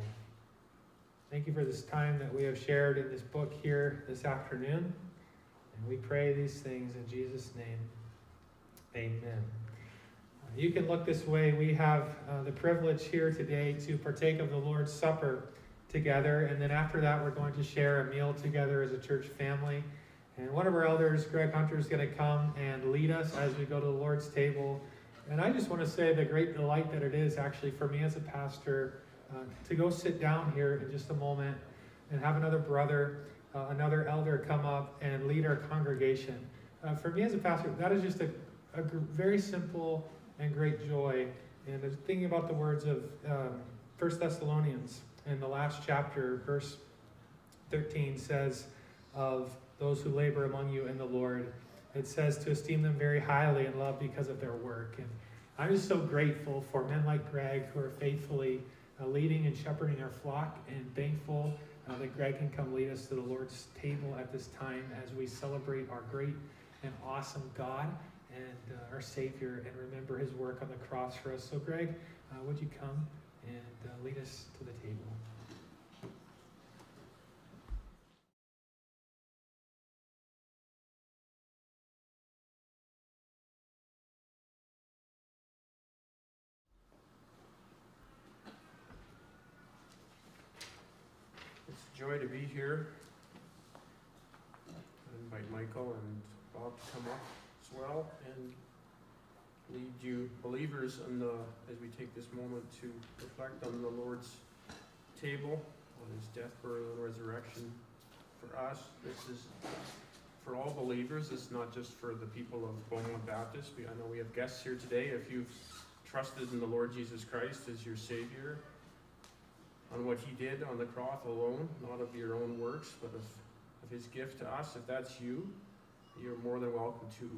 Thank you for this time that we have shared in this book here this afternoon. And we pray these things in Jesus' name. Amen. You can look this way. We have uh, the privilege here today to partake of the Lord's Supper together. And then after that, we're going to share a meal together as a church family. And one of our elders, Greg Hunter, is going to come and lead us as we go to the Lord's table. And I just want to say the great delight that it is actually for me as a pastor uh, to go sit down here in just a moment and have another brother, uh, another elder come up and lead our congregation. Uh, for me as a pastor, that is just a, a very simple and great joy. And thinking about the words of um, 1 Thessalonians in the last chapter, verse 13 says, Of those who labor among you in the Lord, it says to esteem them very highly and love because of their work. And I'm just so grateful for men like Greg who are faithfully uh, leading and shepherding our flock, and thankful uh, that Greg can come lead us to the Lord's table at this time as we celebrate our great and awesome God and uh, our Savior and remember his work on the cross for us. So, Greg, uh, would you come and uh, lead us to the table? Joy to be here. I invite Michael and Bob to come up well and lead you believers in the, as we take this moment to reflect on the Lord's table, on his death, burial, and resurrection. For us, this is for all believers. It's not just for the people of Beaumont Baptist. We, I know we have guests here today. If you've trusted in the Lord Jesus Christ as your Savior, on what he did on the cross alone, not of your own works, but of, of his gift to us. If that's you, you're more than welcome to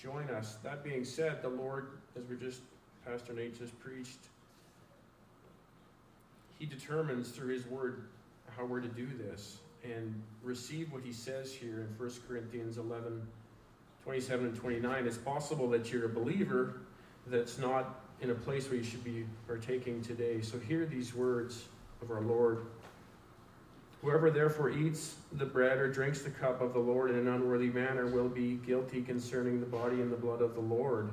join us. That being said, the Lord, as we just, Pastor Nate just preached, He determines through His Word how we're to do this and receive what He says here in 1 Corinthians 11 27 and 29. It's possible that you're a believer that's not in a place where you should be partaking today. So hear these words of our Lord. Whoever therefore eats the bread or drinks the cup of the Lord in an unworthy manner will be guilty concerning the body and the blood of the Lord.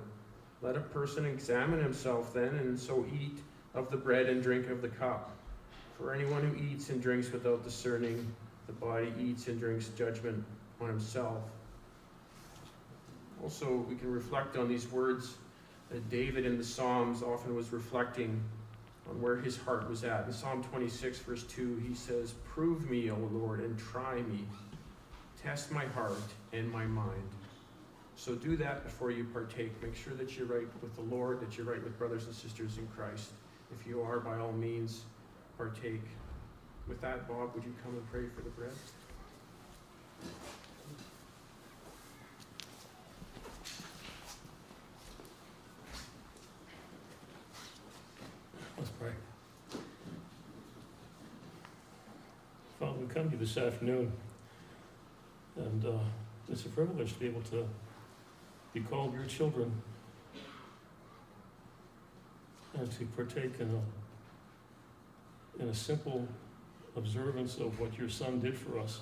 Let a person examine himself then, and so eat of the bread and drink of the cup. For anyone who eats and drinks without discerning the body eats and drinks judgment on himself. Also, we can reflect on these words that David in the Psalms often was reflecting on where his heart was at. In Psalm 26, verse 2, he says, Prove me, O Lord, and try me. Test my heart and my mind. So do that before you partake. Make sure that you're right with the Lord, that you're right with brothers and sisters in Christ. If you are, by all means, partake. With that, Bob, would you come and pray for the bread? Let's pray. Father, we come to you this afternoon, and uh, it's a privilege to be able to be called your children and to partake in a, in a simple observance of what your Son did for us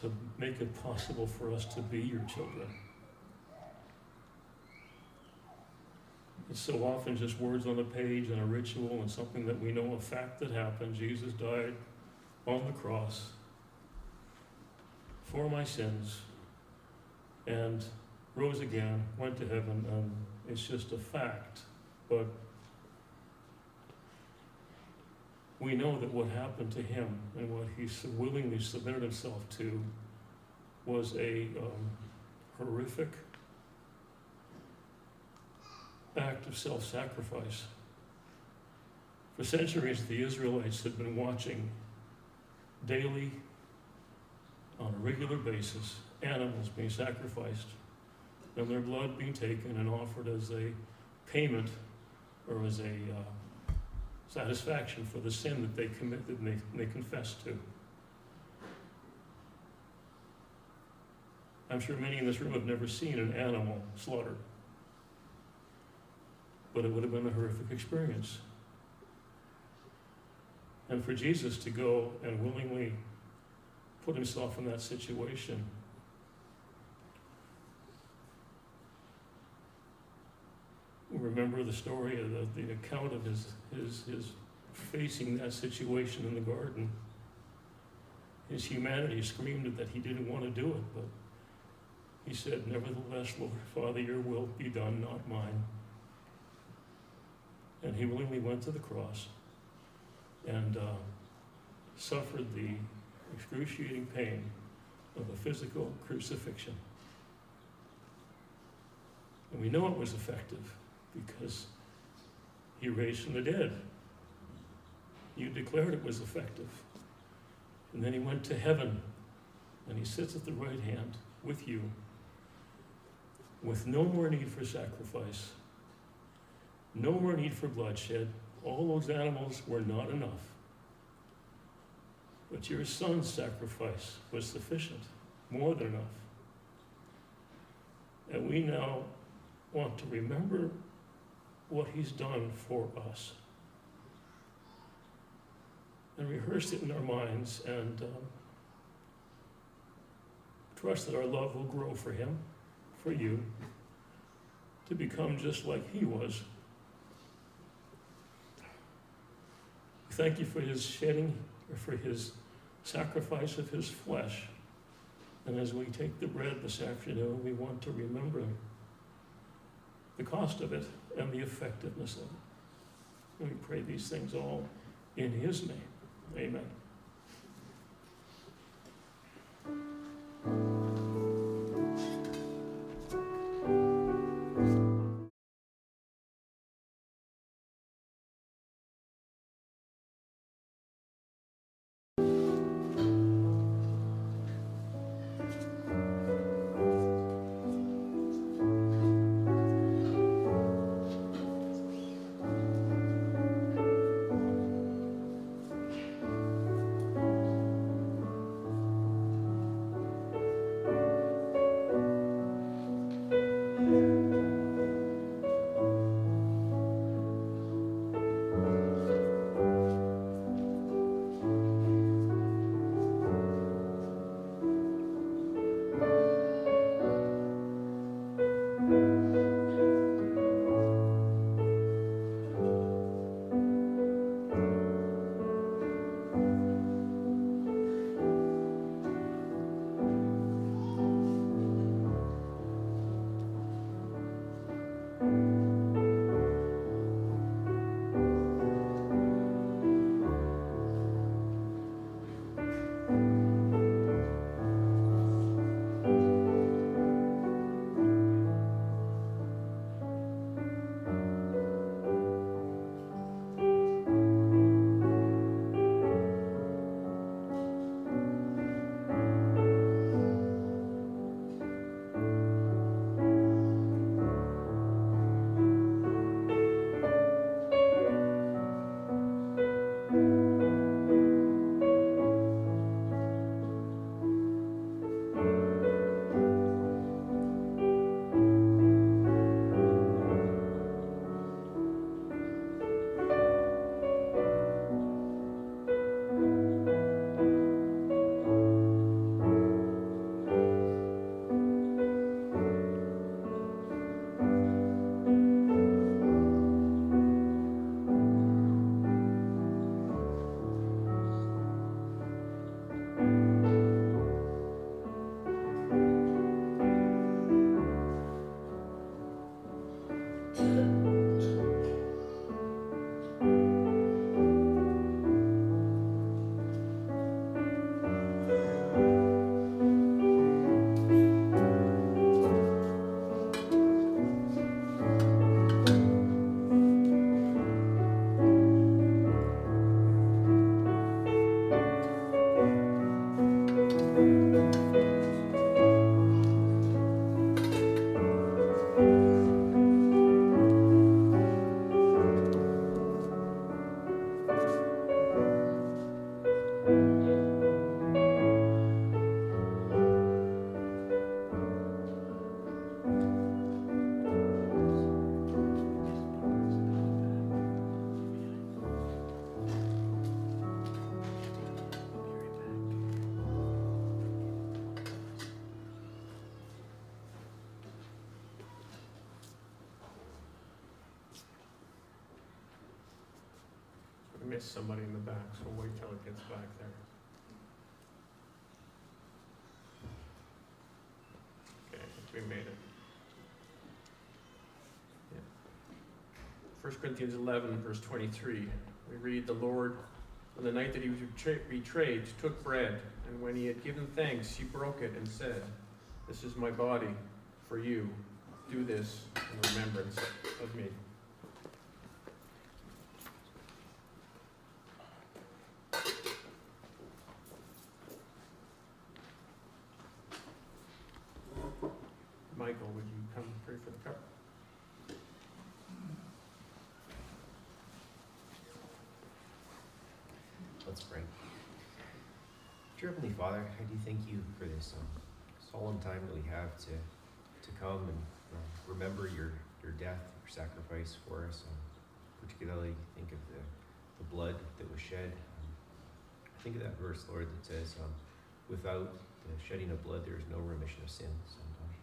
to make it possible for us to be your children. It's so often just words on a page and a ritual and something that we know a fact that happened. Jesus died on the cross for my sins and rose again, went to heaven, and it's just a fact. But we know that what happened to him and what he willingly submitted himself to was a um, horrific act of self sacrifice. For centuries, the Israelites had been watching daily, on a regular basis, animals being sacrificed and their blood being taken and offered as a payment or as a uh, satisfaction for the sin that they committed and they, they confessed to. I'm sure many in this room have never seen an animal slaughtered but it would have been a horrific experience. And for Jesus to go and willingly put himself in that situation remember the story of the, the account of his, his, his facing that situation in the garden. His humanity screamed that he didn't want to do it, but he said, Nevertheless, Lord, Father, your will be done, not mine. And he willingly went to the cross and uh, suffered the excruciating pain of a physical crucifixion. And we know it was effective because he raised from the dead. You declared it was effective. And then he went to heaven and he sits at the right hand with you with no more need for sacrifice no more need for bloodshed. All those animals were not enough. But your son's sacrifice was sufficient, more than enough. And we now want to remember what he's done for us and rehearse it in our minds and um, trust that our love will grow for him, for you, to become just like he was thank you for his shedding, or for his sacrifice of his flesh. And as we take the bread this afternoon, we want to remember the cost of it and the effectiveness of it. We pray these things all in his name. Amen. Somebody in the back, so wait till it gets back there. Okay, we made it. Yeah. First Corinthians eleven, verse twenty-three, we read, "The Lord, on the night that he was betrayed, took bread, and when he had given thanks, he broke it and said, This is my body for you. Do this in remembrance of me." Michael, would you come pray for the cup? Let's pray. Dear Heavenly Father, I do thank you for this um, solemn time that we have to, to come and uh, remember your, your death, your sacrifice for us. Um, particularly think of the, the blood that was shed. Um, I think of that verse, Lord, that says, um, without the shedding of blood, there is no remission of sins. And, um,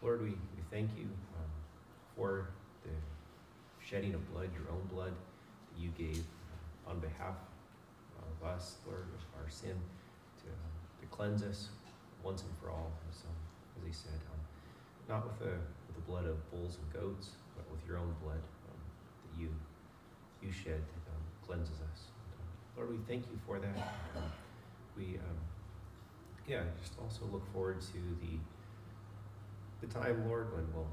Lord, we, we thank you um, for the shedding of blood, your own blood that you gave uh, on behalf of us, Lord, of our sin, to, to cleanse us once and for all, as, um, he said, um, not with the, with the blood of bulls and goats, but with your own blood um, that you, you shed that um, cleanses us. And, Lord, we thank you for that. Um, we, um, yeah, just also look forward to the, the time, Lord, when we'll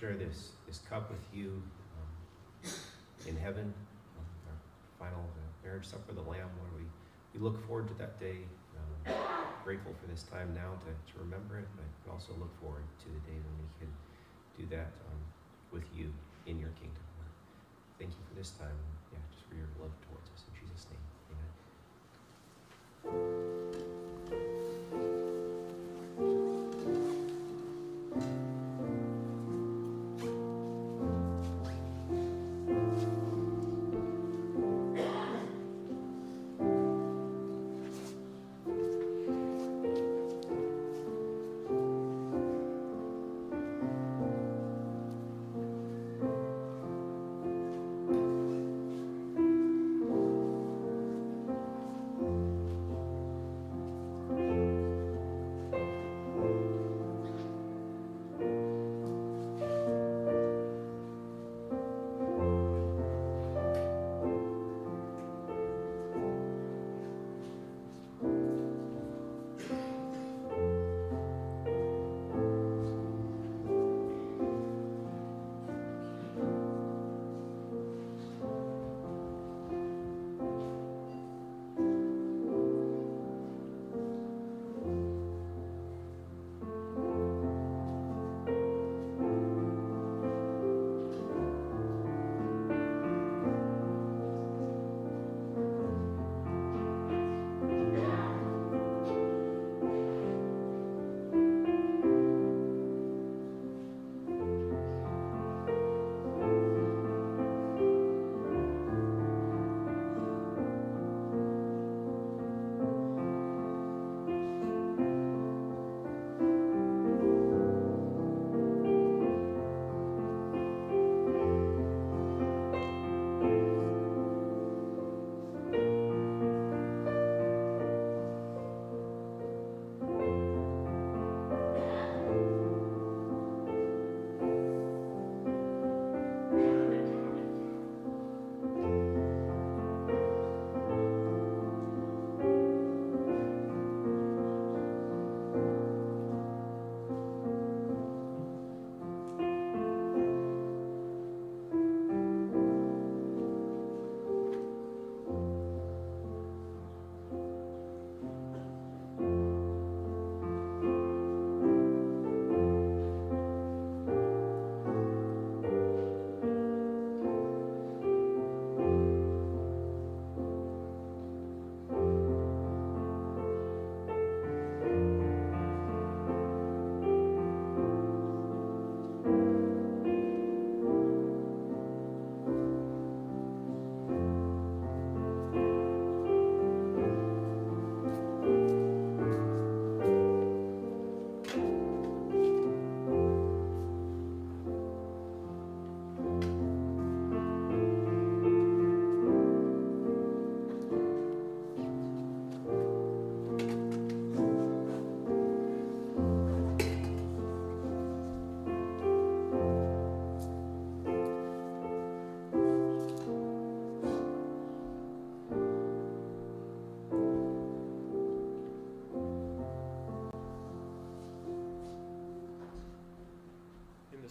share this, this cup with you in heaven, our final uh, marriage supper of the Lamb, Lord. We, we look forward to that day. Grateful for this time now to, to remember it, but also look forward to the day when we can do that um, with you in your kingdom. Lord. Thank you for this time, yeah, just for your love towards us. In Jesus' name, amen.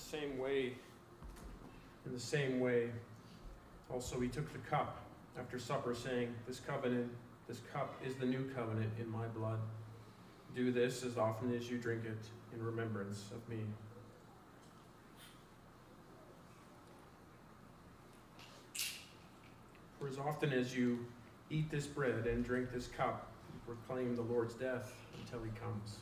Same way, in the same way, also he took the cup after supper, saying, This covenant, this cup is the new covenant in my blood. Do this as often as you drink it in remembrance of me. For as often as you eat this bread and drink this cup, you proclaim the Lord's death until he comes.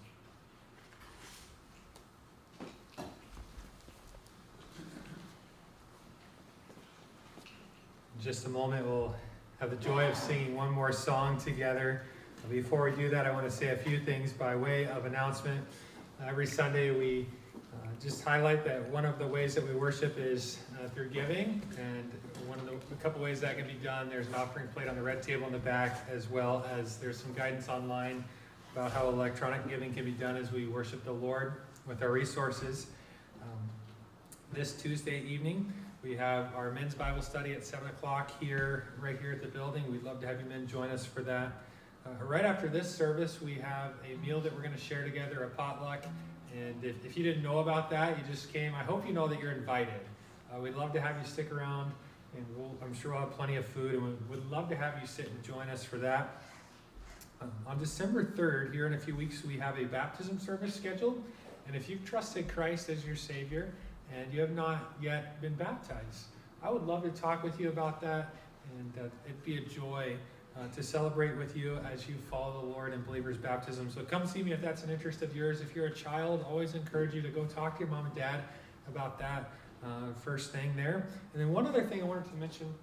Just a moment, we'll have the joy of singing one more song together. Before we do that, I want to say a few things by way of announcement. Every Sunday, we uh, just highlight that one of the ways that we worship is uh, through giving, and one of the a couple ways that can be done. There's an offering plate on the red table in the back, as well as there's some guidance online about how electronic giving can be done as we worship the Lord with our resources. Um, this Tuesday evening, we have our men's Bible study at 7 o'clock here, right here at the building. We'd love to have you men join us for that. Uh, right after this service, we have a meal that we're going to share together, a potluck. And if, if you didn't know about that, you just came, I hope you know that you're invited. Uh, we'd love to have you stick around, and we'll, I'm sure we'll have plenty of food, and we would love to have you sit and join us for that. Um, on December 3rd, here in a few weeks, we have a baptism service scheduled. And if you've trusted Christ as your Savior, and you have not yet been baptized. I would love to talk with you about that, and uh, it'd be a joy uh, to celebrate with you as you follow the Lord in believers' baptism. So come see me if that's an interest of yours. If you're a child, always encourage you to go talk to your mom and dad about that uh, first thing there. And then one other thing I wanted to mention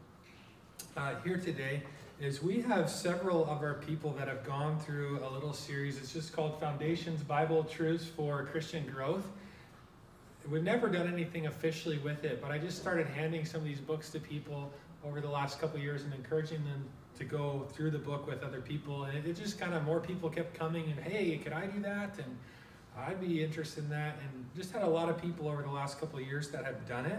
uh, here today is we have several of our people that have gone through a little series. It's just called Foundations Bible Truths for Christian Growth. We've never done anything officially with it, but I just started handing some of these books to people over the last couple years and encouraging them to go through the book with other people. And it, it just kind of more people kept coming and, hey, could I do that? And I'd be interested in that. And just had a lot of people over the last couple years that have done it.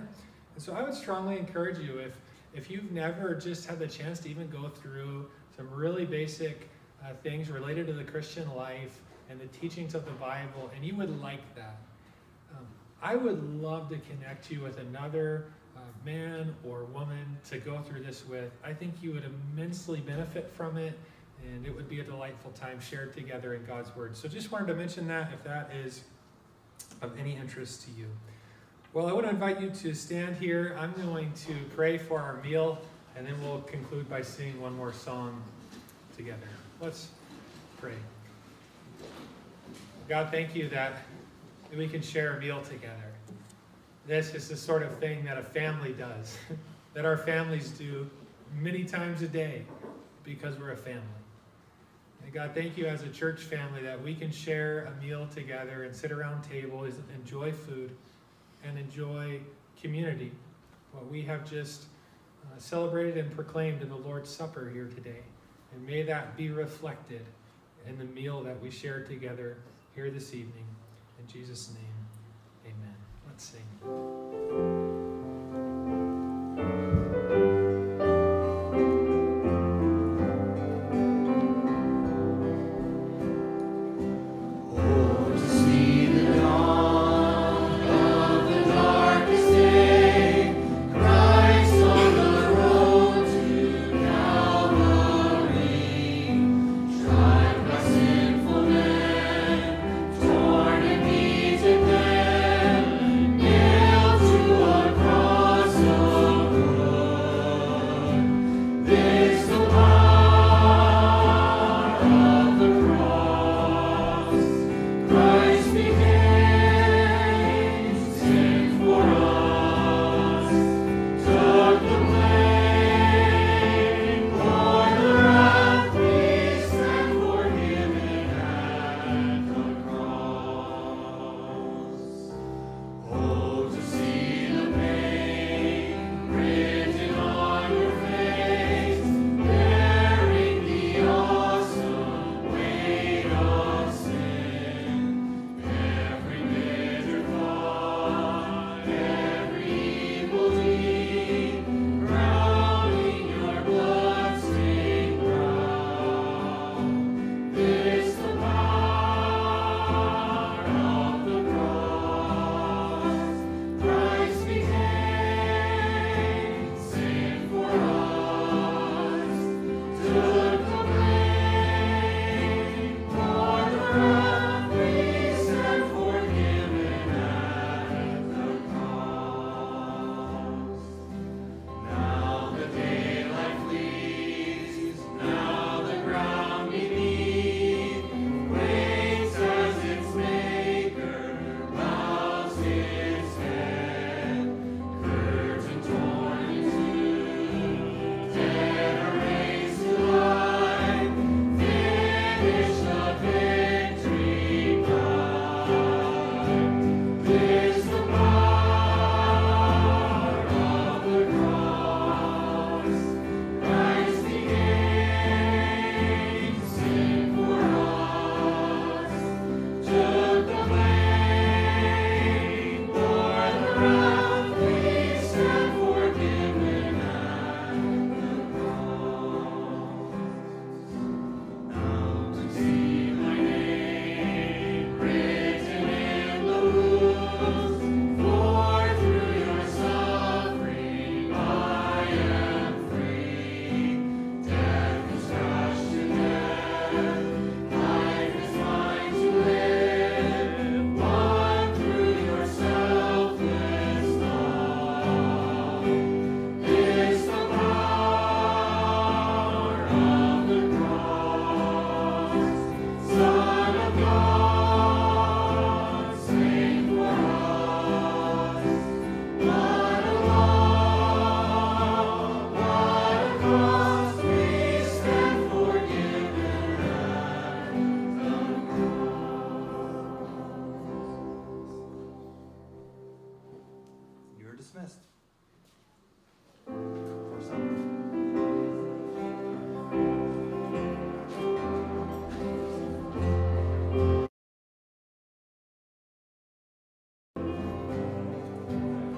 And so I would strongly encourage you if if you've never just had the chance to even go through some really basic uh, things related to the Christian life and the teachings of the Bible, and you would like that, I would love to connect you with another uh, man or woman to go through this with. I think you would immensely benefit from it, and it would be a delightful time shared together in God's Word. So just wanted to mention that if that is of any interest to you. Well, I want to invite you to stand here. I'm going to pray for our meal, and then we'll conclude by singing one more song together. Let's pray. God, thank you that we can share a meal together. This is the sort of thing that a family does, that our families do many times a day because we're a family. And God, thank you as a church family that we can share a meal together and sit around tables, enjoy food and enjoy community, what we have just uh, celebrated and proclaimed in the Lord's Supper here today. And may that be reflected in the meal that we share together here this evening. In Jesus' name, amen. Let's sing.